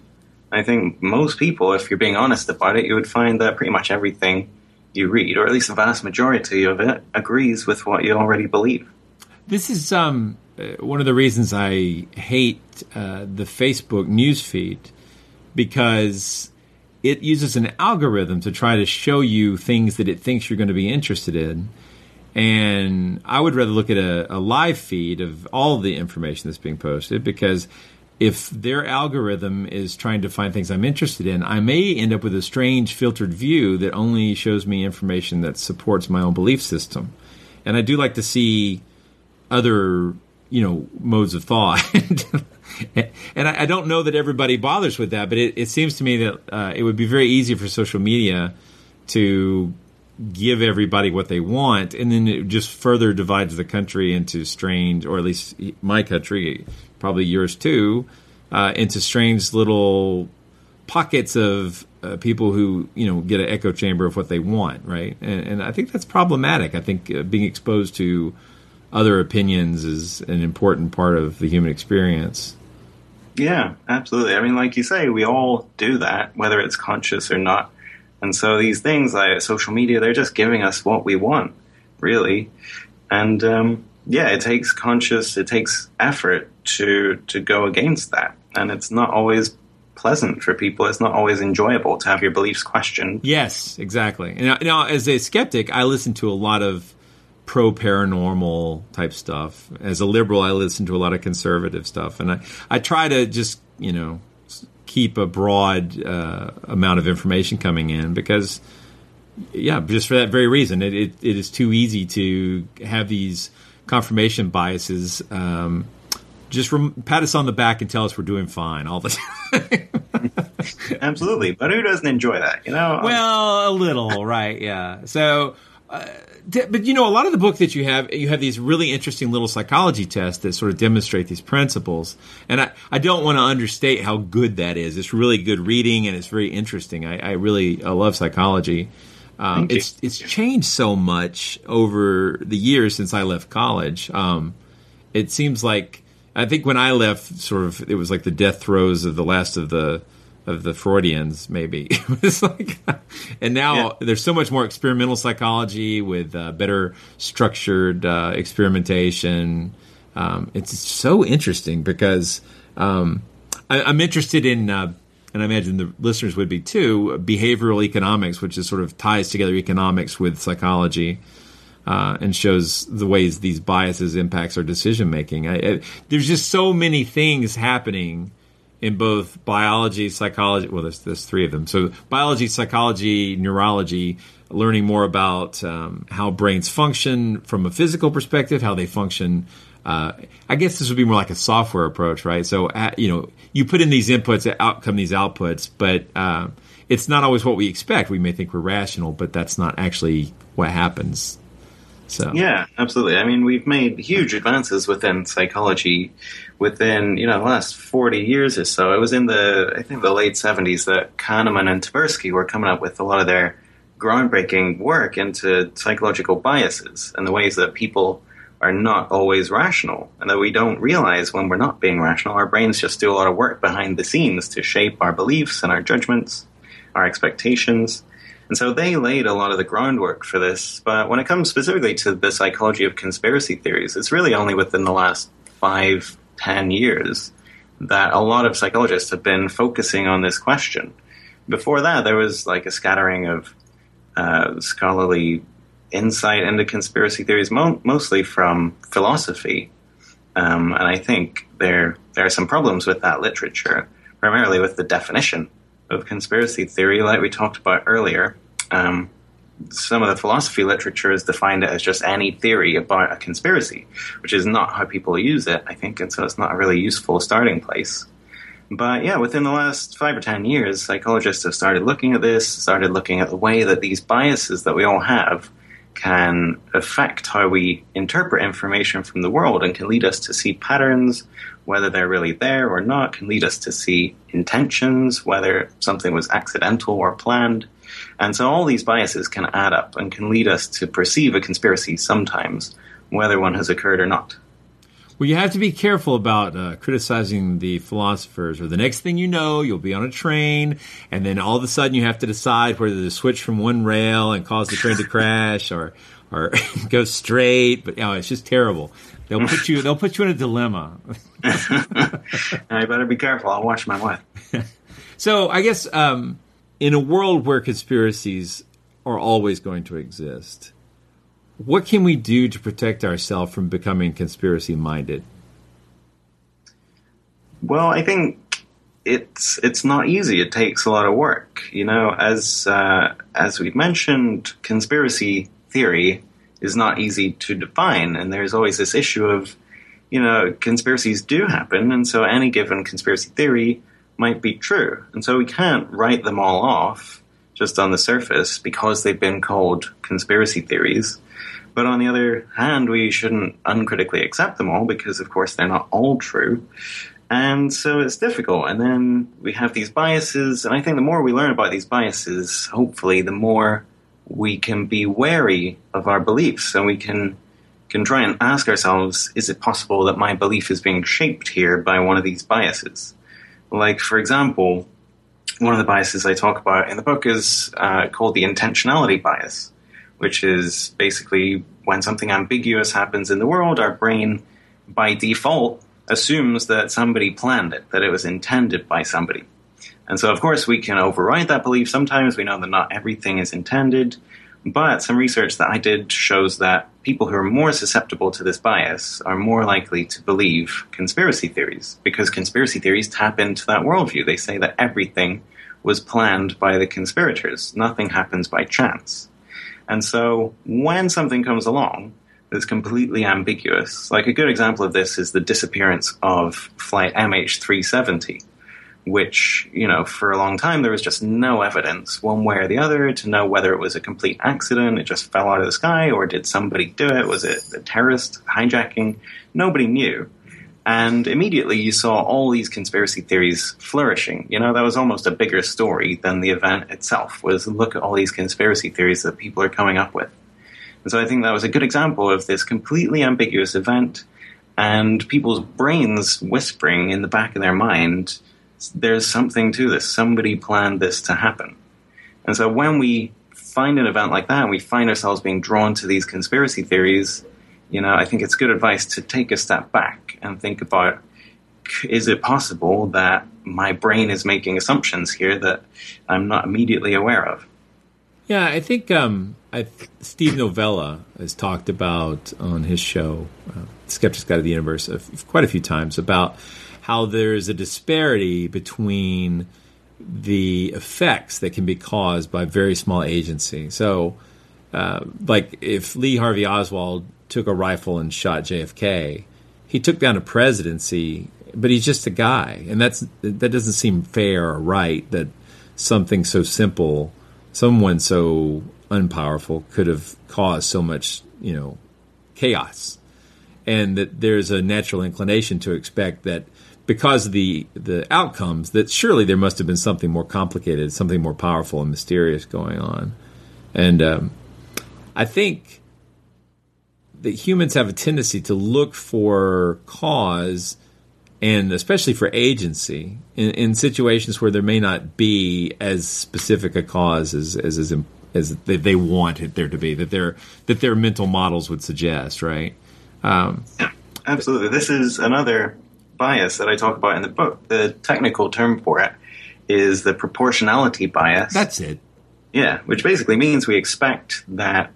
I think most people, if you're being honest about it, you would find that pretty much everything you read, or at least the vast majority of it, agrees with what you already believe. This is um, uh, one of the reasons I hate uh, the Facebook newsfeed because it uses an algorithm to try to show you things that it thinks you're going to be interested in. And I would rather look at a, a live feed of all the information that's being posted because if their algorithm is trying to find things I'm interested in, I may end up with a strange filtered view that only shows me information that supports my own belief system. And I do like to see other, you know, modes of thought. and I, don't know that everybody bothers with that, but it, it seems to me that uh, it would be very easy for social media to give everybody what they want, and then it just further divides the country into strange, or at least my country, probably yours too, uh, into strange little pockets of uh, people who you know get an echo chamber of what they want, right? And, and I think that's problematic. I think uh, being exposed to other opinions is an important part of the human experience. Yeah, absolutely. I mean, like you say, we all do that, whether it's conscious or not. And so these things like social media, they're just giving us what we want, really. And um, yeah, it takes conscious, it takes effort to to go against that, and it's not always pleasant for people. It's not always enjoyable to have your beliefs questioned. Yes, exactly. Now, now as a skeptic, I listen to a lot of pro paranormal type stuff. As a liberal, I listen to a lot of conservative stuff, and I I try to just you know keep a broad uh, amount of information coming in because yeah, just for that very reason, it, it, it is too easy to have these confirmation biases. Um, just rem- pat us on the back and tell us we're doing fine all the time. Absolutely, but who doesn't enjoy that? You know. Well, a little, right? Yeah. So, uh, but you know, a lot of the book that you have, you have these really interesting little psychology tests that sort of demonstrate these principles. And I, I don't want to understate how good that is. It's really good reading and it's very interesting. I, I really I love psychology. Um, it's it's changed so much over the years since I left college. Um, it seems like I think when I left, sort of, it was like the death throes of the last of the of the Freudians, maybe. it's like, and now yeah. there's so much more experimental psychology with uh, better structured uh, experimentation. Um, it's so interesting because um, I, am interested in, uh, and I imagine the listeners would be too, behavioral economics, which is sort of ties together economics with psychology. Uh, and shows the ways these biases impacts our decision making. there's just so many things happening in both biology, psychology. Well, there's there's three of them. So biology, psychology, neurology. Learning more about um, how brains function from a physical perspective, how they function. Uh, I guess this would be more like a software approach, right? So uh, you know, you put in these inputs, out come these outputs, but uh, it's not always what we expect. We may think we're rational, but that's not actually what happens. So yeah, absolutely. I mean, we've made huge advances within psychology within you know the last forty years or so. It was in the I think the late seventies that Kahneman and Tversky were coming up with a lot of their groundbreaking work into psychological biases and the ways that people are not always rational and that we don't realize when we're not being rational. Our brains just do a lot of work behind the scenes to shape our beliefs and our judgments, our expectations. And so they laid a lot of the groundwork for this. But when it comes specifically to the psychology of conspiracy theories, it's really only within the last five, ten years that a lot of psychologists have been focusing on this question. Before that, there was like a scattering of uh, scholarly insight into conspiracy theories, mo- mostly from philosophy. Um, and I think there there are some problems with that literature, primarily with the definition of conspiracy theory, like we talked about earlier, um, some of the philosophy literature has defined it as just any theory about a conspiracy, which is not how people use it, I think, and so it's not a really useful starting place. But yeah, within the last five or ten years, psychologists have started looking at this, started looking at the way that these biases that we all have can affect how we interpret information from the world and can lead us to see patterns, whether they're really there or not, can lead us to see intentions, whether something was accidental or planned. And so all these biases can add up and can lead us to perceive a conspiracy sometimes, whether one has occurred or not. Well, you have to be careful about uh, criticizing the philosophers, or the next thing you know, you'll be on a train, and then all of a sudden you have to decide whether to switch from one rail and cause the train to crash, or or go straight. But you know, it's just terrible. They'll put you they'll put you in a dilemma. I better be careful. I'll watch my wife. so I guess um, in a world where conspiracies are always going to exist what can we do to protect ourselves from becoming conspiracy minded? Well, I think it's it's not easy. It takes a lot of work. You know, as uh, as we've mentioned, conspiracy theory is not easy to define, and there's always this issue of, you know, conspiracies do happen, and so any given conspiracy theory might be true, and so we can't write them all off just on the surface because they've been called conspiracy theories. But on the other hand, we shouldn't uncritically accept them all because, of course, they're not all true. And so it's difficult. And then we have these biases. And I think the more we learn about these biases, hopefully, the more we can be wary of our beliefs and we can can try and ask ourselves is it possible that my belief is being shaped here by one of these biases like for example one of the biases i talk about in the book is uh, called the intentionality bias which is basically when something ambiguous happens in the world, our brain by default assumes that somebody planned it, that it was intended by somebody. And so, of course, we can override that belief. Sometimes we know that not everything is intended, but some research that I did shows that people who are more susceptible to this bias are more likely to believe conspiracy theories because conspiracy theories tap into that worldview. They say that everything was planned by the conspirators, nothing happens by chance. And so when something comes along that's completely ambiguous, like a good example of this is the disappearance of flight MH370, which, you know, for a long time there was just no evidence one way or the other to know whether it was a complete accident, it just fell out of the sky, or did somebody do it? Was it a terrorist hijacking? Nobody knew. And immediately you saw all these conspiracy theories flourishing. You know, that was almost a bigger story than the event itself, was look at all these conspiracy theories that people are coming up with. And so I think that was a good example of this completely ambiguous event and people's brains whispering in the back of their mind, there's something to this. Somebody planned this to happen. And so when we find an event like that we find ourselves being drawn to these conspiracy theories, you know, I think it's good advice to take a step back and think about is it possible that my brain is making assumptions here that I'm not immediately aware of? Yeah, I think um, I, Steve Novella has talked about on his show, uh, Skeptic's Guide to the Universe, quite a few times about how there's a disparity between the effects that can be caused by very small agency. So, uh, like if Lee Harvey Oswald took a rifle and shot JFK. He took down a presidency, but he's just a guy, and that's that doesn't seem fair or right that something so simple, someone so unpowerful could have caused so much, you know, chaos. And that there's a natural inclination to expect that because of the the outcomes that surely there must have been something more complicated, something more powerful and mysterious going on. And um, I think that humans have a tendency to look for cause and especially for agency in, in, situations where there may not be as specific a cause as as as, as they, they want it there to be that their that their mental models would suggest, right? Um, yeah, absolutely. This is another bias that I talk about in the book. The technical term for it is the proportionality bias. That's it. Yeah, which basically means we expect that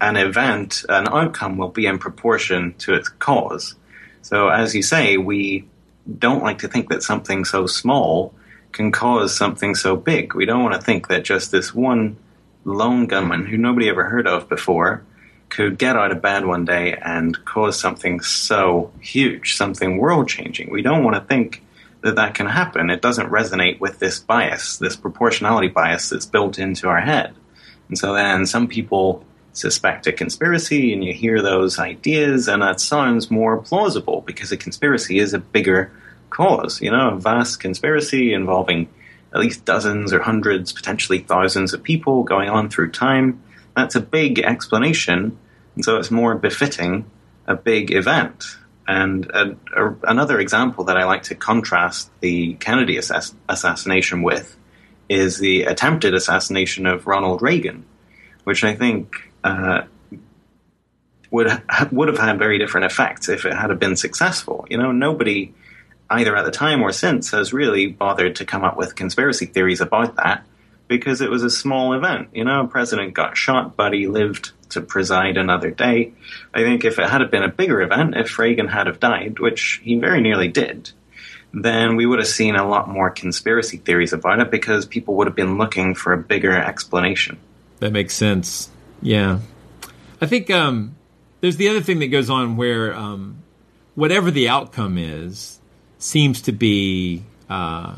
an event, an outcome will be in proportion to its cause. So, as you say, we don't like to think that something so small can cause something so big. We don't want to think that just this one lone gunman who nobody ever heard of before could get out of bed one day and cause something so huge, something world changing. We don't want to think that that can happen. It doesn't resonate with this bias, this proportionality bias that's built into our head. And so then some people suspect a conspiracy and you hear those ideas, and that sounds more plausible because a conspiracy is a bigger cause, you know, a vast conspiracy involving at least dozens or hundreds, potentially thousands of people going on through time. That's a big explanation, and so it's more befitting a big event. And a, a, another example that I like to contrast the Kennedy assass- assassination with is the attempted assassination of Ronald Reagan, which I think uh, would ha- would have had very different effects if it had been successful. You know, nobody either at the time or since has really bothered to come up with conspiracy theories about that because it was a small event. You know, a president got shot, but he lived to preside another day. I think if it had been a bigger event, if Reagan had have died, which he very nearly did, then we would have seen a lot more conspiracy theories about it because people would have been looking for a bigger explanation. That makes sense. Yeah. I think um, there's the other thing that goes on where um, whatever the outcome is seems to be uh,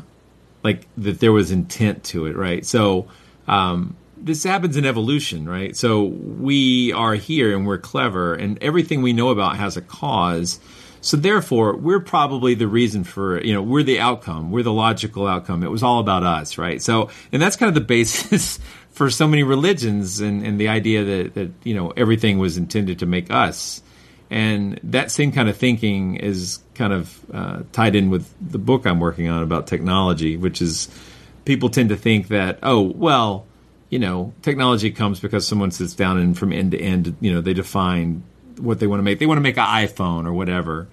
like that there was intent to it, right? So um, this happens in evolution, right? So we are here and we're clever, and everything we know about has a cause. So therefore, we're probably the reason for you know we're the outcome, we're the logical outcome. It was all about us, right? So, and that's kind of the basis for so many religions, and, and the idea that that you know everything was intended to make us, and that same kind of thinking is kind of uh, tied in with the book I'm working on about technology, which is people tend to think that oh well you know, technology comes because someone sits down and from end to end, you know, they define what they want to make. They want to make an iPhone or whatever.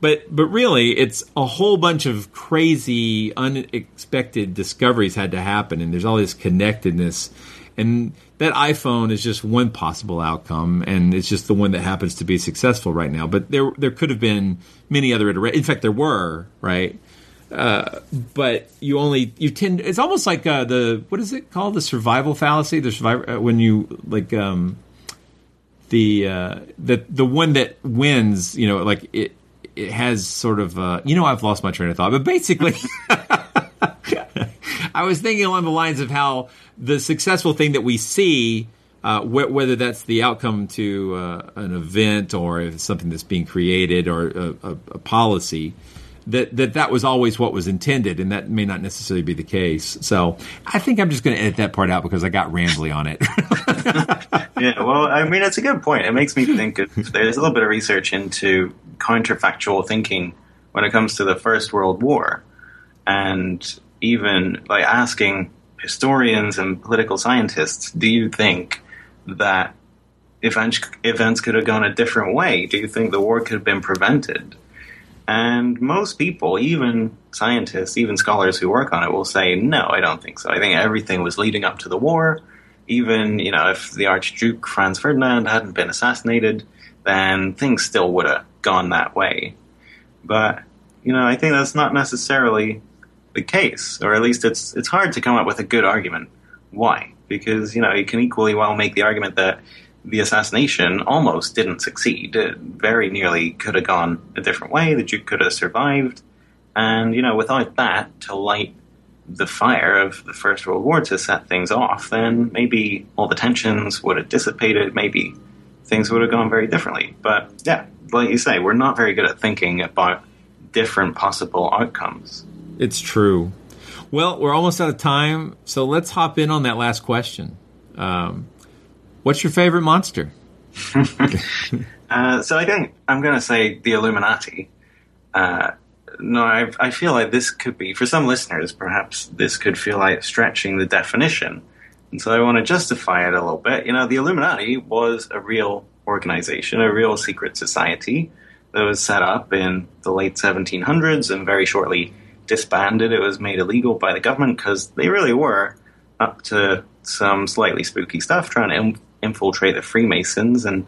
But but really, it's a whole bunch of crazy, unexpected discoveries had to happen, and there's all this connectedness. And that iPhone is just one possible outcome, and it's just the one that happens to be successful right now. But there there could have been many other iterations. In fact, there were right. Uh, but you only you tend. It's almost like uh, the what is it called? The survival fallacy. The survivor uh, when you like um, the uh, the the one that wins. You know, like it it has sort of uh, you know I've lost my train of thought, but basically. I was thinking along the lines of how the successful thing that we see, uh, wh- whether that's the outcome to uh, an event or something that's being created or a, a, a policy, that, that that was always what was intended, and that may not necessarily be the case. So I think I'm just going to edit that part out because I got rambly on it. yeah, well, I mean, it's a good point. It makes me think there's a little bit of research into counterfactual thinking when it comes to the First World War, and even by asking historians and political scientists, do you think that events events could have gone a different way? Do you think the war could have been prevented? And most people, even scientists, even scholars who work on it, will say, no, I don't think so. I think everything was leading up to the war. Even, you know, if the Archduke Franz Ferdinand hadn't been assassinated, then things still would have gone that way. But, you know, I think that's not necessarily the case, or at least it's it's hard to come up with a good argument. Why? Because, you know, you can equally well make the argument that the assassination almost didn't succeed. It very nearly could have gone a different way. The Duke could have survived. And, you know, without that to light the fire of the First World War to set things off, then maybe all the tensions would have dissipated. Maybe things would have gone very differently. But yeah, like you say, we're not very good at thinking about different possible outcomes. It's true. Well, we're almost out of time, so let's hop in on that last question. Um, What's your favorite monster? uh, so I think I'm going to say the Illuminati. Uh, no, I, I, feel like this could be, for some listeners, perhaps this could feel like stretching the definition. And so I want to justify it a little bit. You know, the Illuminati was a real organization, a real secret society that was set up in the late 1700s and very shortly disbanded. It was made illegal by the government because they really were up to some slightly spooky stuff, trying to infiltrate the Freemasons and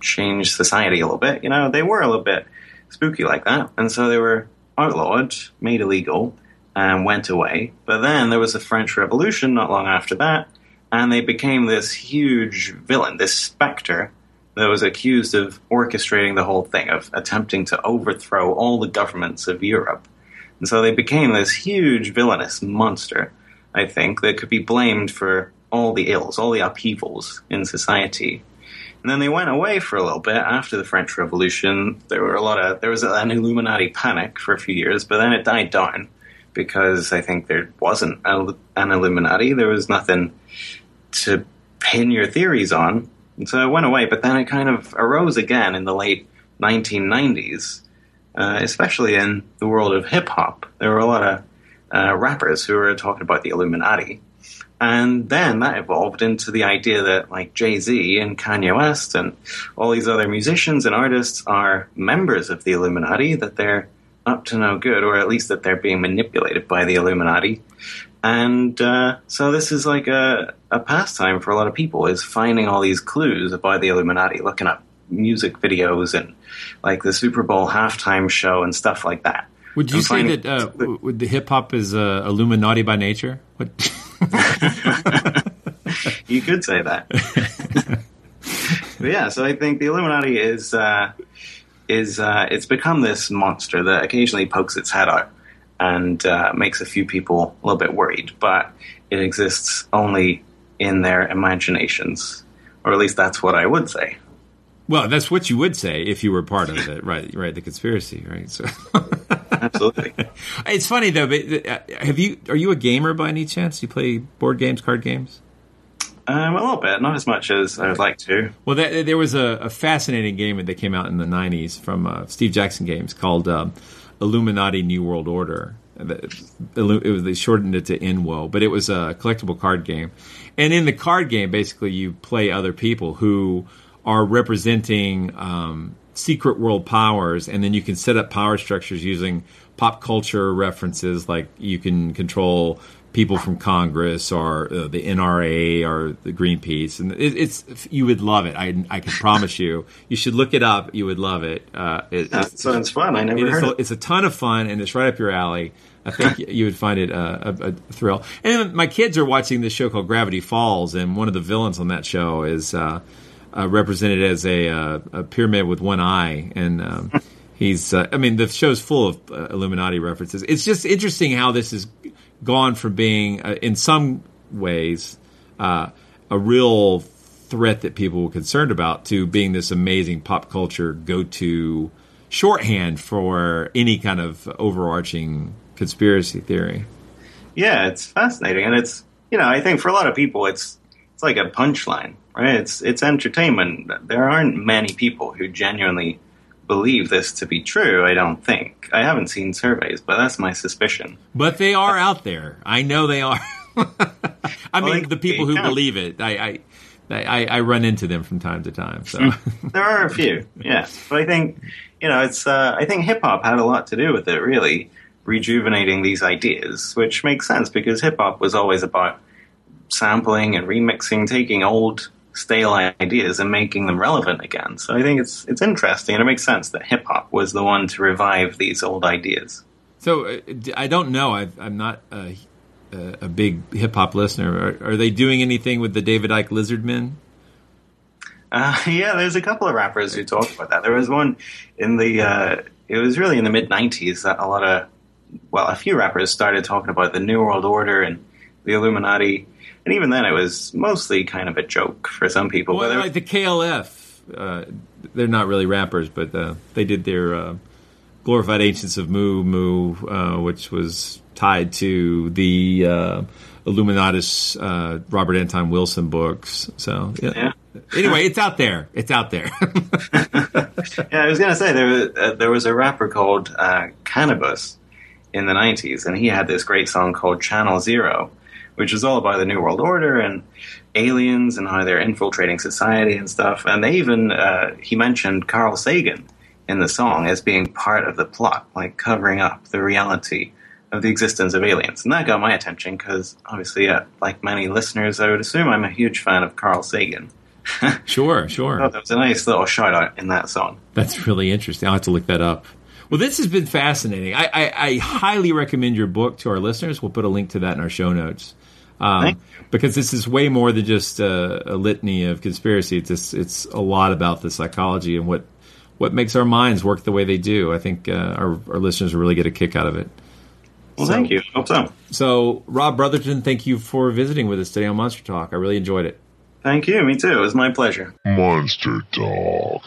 change society a little bit. You know, they were a little bit spooky like that, and so they were outlawed, made illegal, and went away. But then there was the French Revolution not long after that, and they became this huge villain, this specter that was accused of orchestrating the whole thing, of attempting to overthrow all the governments of Europe. And so they became this huge villainous monster, I think, that could be blamed for all the ills, all the upheavals in society. And then they went away for a little bit after the French Revolution. There were a lot of there was an Illuminati panic for a few years, but then it died down because I think there wasn't an Illuminati. There was nothing to pin your theories on, and so it went away. But then it kind of arose again in the late 1990s, uh, especially in the world of hip hop. There were a lot of uh, rappers who were talking about the Illuminati. And then that evolved into the idea that, like Jay Z and Kanye West and all these other musicians and artists are members of the Illuminati, that they're up to no good, or at least that they're being manipulated by the Illuminati. And uh, so this is like a, a pastime for a lot of people is finding all these clues about the Illuminati, looking up music videos and like the Super Bowl halftime show and stuff like that. Would you And say that uh, would the hip hop is uh, Illuminati by nature? What? you could say that. yeah, so I think the Illuminati is uh, is uh, it's become this monster that occasionally pokes its head out and uh, makes a few people a little bit worried, but it exists only in their imaginations, or at least that's what I would say. Well, that's what you would say if you were part of it, right? Right, the conspiracy, right? So, absolutely. it's funny though. But uh, have you? Are you a gamer by any chance? You play board games, card games? Um, a little bit, not as much as I would like to. Well, that, there was a, a fascinating game that came out in the '90s from uh, Steve Jackson Games called um, Illuminati New World Order. It was they shortened it to INWO, but it was a collectible card game. And in the card game, basically, you play other people who are representing um, secret world powers, and then you can set up power structures using pop culture references, like you can control people from Congress or uh, the NRA or the Greenpeace, and it, it's you would love it. I I can promise you. You should look it up. You would love it. Uh, it That sounds fun. I never it heard a, of it. It's a ton of fun, and it's right up your alley. I think you would find it uh, a, a thrill. And my kids are watching this show called Gravity Falls, and one of the villains on that show is uh, represented as a, uh, a pyramid with one eye, and um, he's. Uh, I mean, the show's full of uh, Illuminati references. It's just interesting how this has gone from being, uh, in some ways, uh, a real threat that people were concerned about to being this amazing pop culture go-to shorthand for any kind of overarching conspiracy theory. Yeah, it's fascinating, and it's you know I think for a lot of people it's it's like a punchline, right? It's it's entertainment. There aren't many people who genuinely believe this to be true. I don't think. I haven't seen surveys, but that's my suspicion. But they are out there. I know they are. I Well, mean, they- the people who believe it. I, I I, I run into them from time to time. So there are a few, yeah. But I think you know it's. Uh, I think hip hop had a lot to do with it, really rejuvenating these ideas, which makes sense because hip hop was always about sampling and remixing, taking old stale ideas and making them relevant again. So I think it's it's interesting and it makes sense that hip hop was the one to revive these old ideas. So uh, I don't know. I've, I'm not a, a, big hip hop listener. Are, are they doing anything with the David Icke Lizardmen? Uh, yeah, there's a couple of rappers who talk about that. There was one in the, uh, it was really in the mid 90s that a lot of, well, a few rappers started talking about the New World Order and the Illuminati. And even then, it was mostly kind of a joke for some people. Well, like the KLF, uh, they're not really rappers, but uh, they did their uh, glorified ancients of Mu Mu, uh, which was tied to the uh, Illuminatus uh, Robert Anton Wilson books. So yeah. Anyway, it's out there. It's out there. yeah, I was gonna say there was, uh, there was a rapper called uh, Canibus in the '90s, and he had this great song called Channel Zero, which is all about the New World Order and aliens and how they're infiltrating society and stuff. And they even uh, he mentioned Carl Sagan in the song as being part of the plot, like covering up the reality of the existence of aliens, and that got my attention because obviously, uh, like many listeners, I would assume I'm a huge fan of Carl Sagan. sure, sure. Oh, that was a nice little shout out in that song. That's really interesting. I'll have to look that up. Well, this has been fascinating. I, I, I highly recommend your book to our listeners. We'll put a link to that in our show notes. Um, because this is way more than just a, a litany of conspiracy. It's just, it's a lot about the psychology and what what makes our minds work the way they do. I think uh, our, our listeners will really get a kick out of it. Well, thank you. Hope so. So, Rob Brotherton, thank you for visiting with us today on Monster Talk. I really enjoyed it. Thank you. Me too. It was my pleasure. Monster Talk.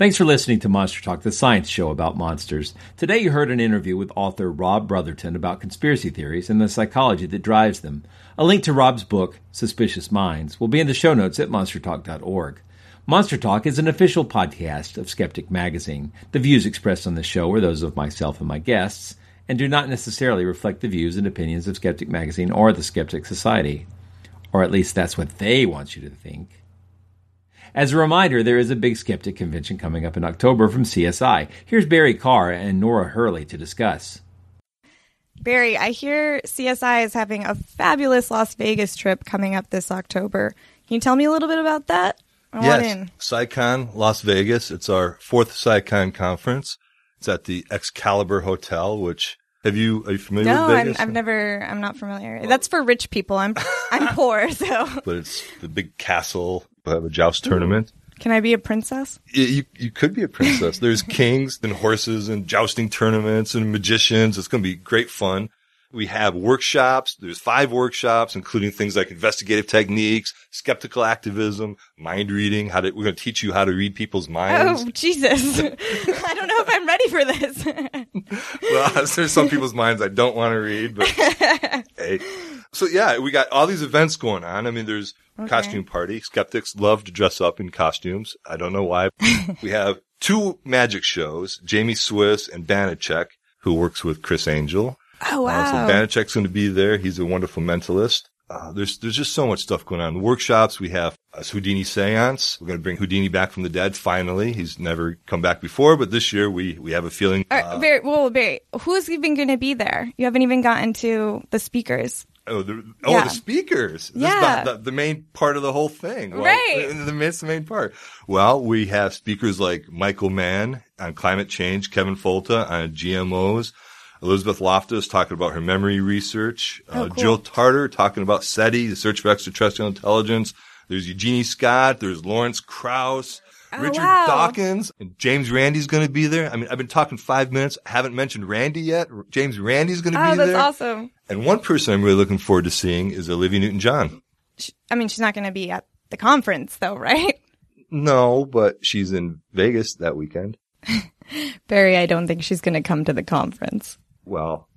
Thanks for listening to Monster Talk, the science show about monsters. Today you heard an interview with author Rob Brotherton about conspiracy theories and the psychology that drives them. A link to Rob's book, Suspicious Minds, will be in the show notes at monstertalk.org. Monster Talk is an official podcast of Skeptic Magazine. The views expressed on the show are those of myself and my guests, and do not necessarily reflect the views and opinions of Skeptic Magazine or the Skeptic Society. Or at least that's what they want you to think. As a reminder, there is a big skeptic convention coming up in October from CSI. Here's Barry Karr and Nora Hurley to discuss. Barry, I hear CSI is having a fabulous Las Vegas trip coming up this October. Can you tell me a little bit about that? I yes, in. CSICon Las Vegas. It's our fourth CSICon conference. It's at the Excalibur Hotel, which have you are you familiar No, with I'm, I've never. I'm not familiar. That's for rich people. I'm I'm poor, so but it's the big castle. We have a joust tournament. can I be a princess? You, you you could be a princess. There's kings and horses and jousting tournaments and magicians. It's going to be great fun. We have workshops. There's five workshops, including things like investigative techniques, skeptical activism, mind reading. How to, we're going to teach you how to read people's minds. Oh Jesus! I don't know if I'm ready for this. well, there's some people's minds I don't want to read, but hey. So yeah, we got all these events going on. I mean, there's Okay. costume party. Skeptics love to dress up in costumes. I don't know why. we have two magic shows, Jamy Swiss and Banachek, who works with Criss Angel. Oh Uh, wow! so Banachek's going to be there. He's a wonderful mentalist. Uh, there's there's just so much stuff going on. Workshops. We have a Houdini seance. We're going to bring Houdini back from the dead. Finally, he's never come back before, but this year we we have a feeling. Uh, right, Barry, well, Barry, who's even going to be there? You haven't even gotten to the speakers. Oh, the, oh, Yeah. the speakers. This Yeah. the, the, main part of the whole thing. Well, Right. The, the main part. Well, we have speakers like Michael Mann on climate change, Kevin Folta on GMOs, Elizabeth Loftus talking about her memory research, Oh, uh, cool. Jill Tarter talking about SETI, the search for extraterrestrial intelligence. There's Eugenie Scott. There's Lawrence Krauss. Oh, Richard wow. Dawkins and James Randi's going to be there. I mean, I've been talking five minutes. I haven't mentioned Randi yet. James Randi's going to Oh, be there. Oh, that's awesome. And one person I'm really looking forward to seeing is Olivia Newton-John. I mean, she's not going to be at the conference, though, right? No, but she's in Vegas that weekend. Barry, I don't think she's going to come to the conference. Well,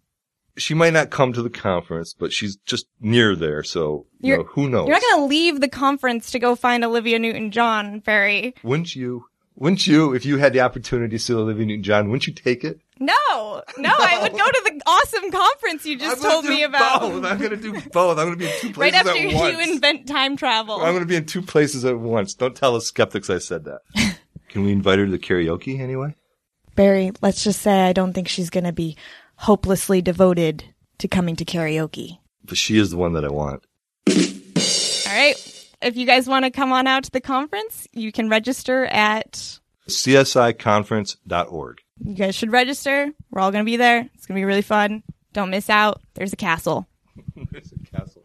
she might not come to the conference, but she's just near there. So, you You're- know, who knows? You're not going to leave the conference to go find Olivia Newton-John, Barry. wouldn't you? Wouldn't you, if you had the opportunity to see Olivia Newton-John, wouldn't you take it? No, no, I would go to the awesome conference you just I'm gonna told do me about. Both. I'm going to do both. I'm going to be in two places Right places after at you once. invent time travel. I'm going to be in two places at once. Don't tell the skeptics I said that. Can we invite her to the karaoke anyway? Barry, let's just say I don't think she's going to be hopelessly devoted to coming to karaoke. But she is the one that I want. All right. If you guys want to come on out to the conference, you can register at. CSIconference.org. You guys should register. We're all going to be there. It's going to be really fun. Don't miss out. There's a castle. There's a castle.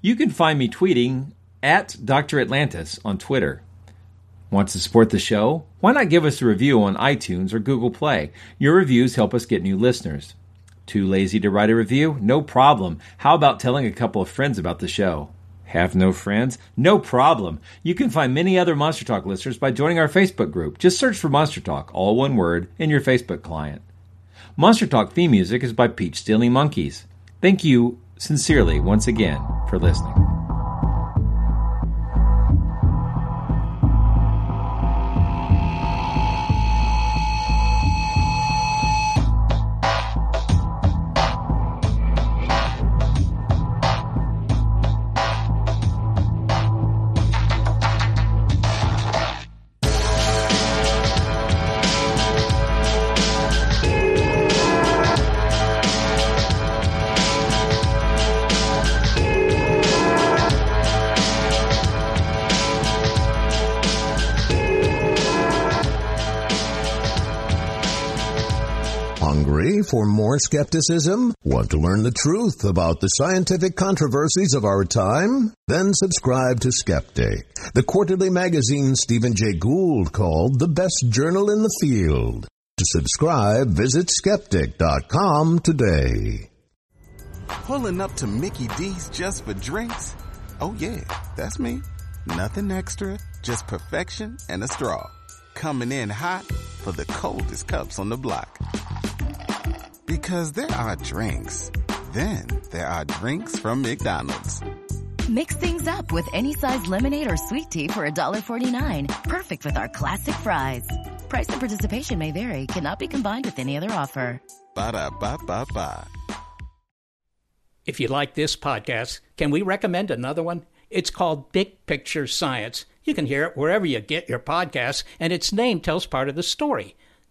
You can find me tweeting at Dr. Atlantis on Twitter. Want to support the show? Why not give us a review on iTunes or Google Play? Your reviews help us get new listeners. Too lazy to write a review? No problem. How about telling a couple of friends about the show? Have no friends? No problem. You can find many other Monster Talk listeners by joining our Facebook group. Just search for Monster Talk, all one word, in your Facebook client. Monster Talk theme music is by Peach Stealing Monkeys. Thank you sincerely once again for listening. Skepticism? Want to learn the truth about the scientific controversies of our time? Then subscribe to Skeptic, the quarterly magazine Stephen Jay Gould called the best journal in the field. To subscribe, visit skeptic.com today. Pulling up to Mickey D's just for drinks? Oh, yeah, that's me. Nothing extra, just perfection and a straw. Coming in hot for the coldest cups on the block. Because there are drinks, then there are drinks from McDonald's. Mix things up with any size lemonade or sweet tea for $1.49. Perfect with our classic fries. Price and participation may vary, cannot be combined with any other offer. Ba da ba ba ba. If you like this podcast, can we recommend another one? It's called Big Picture Science. You can hear it wherever you get your podcasts, and its name tells part of the story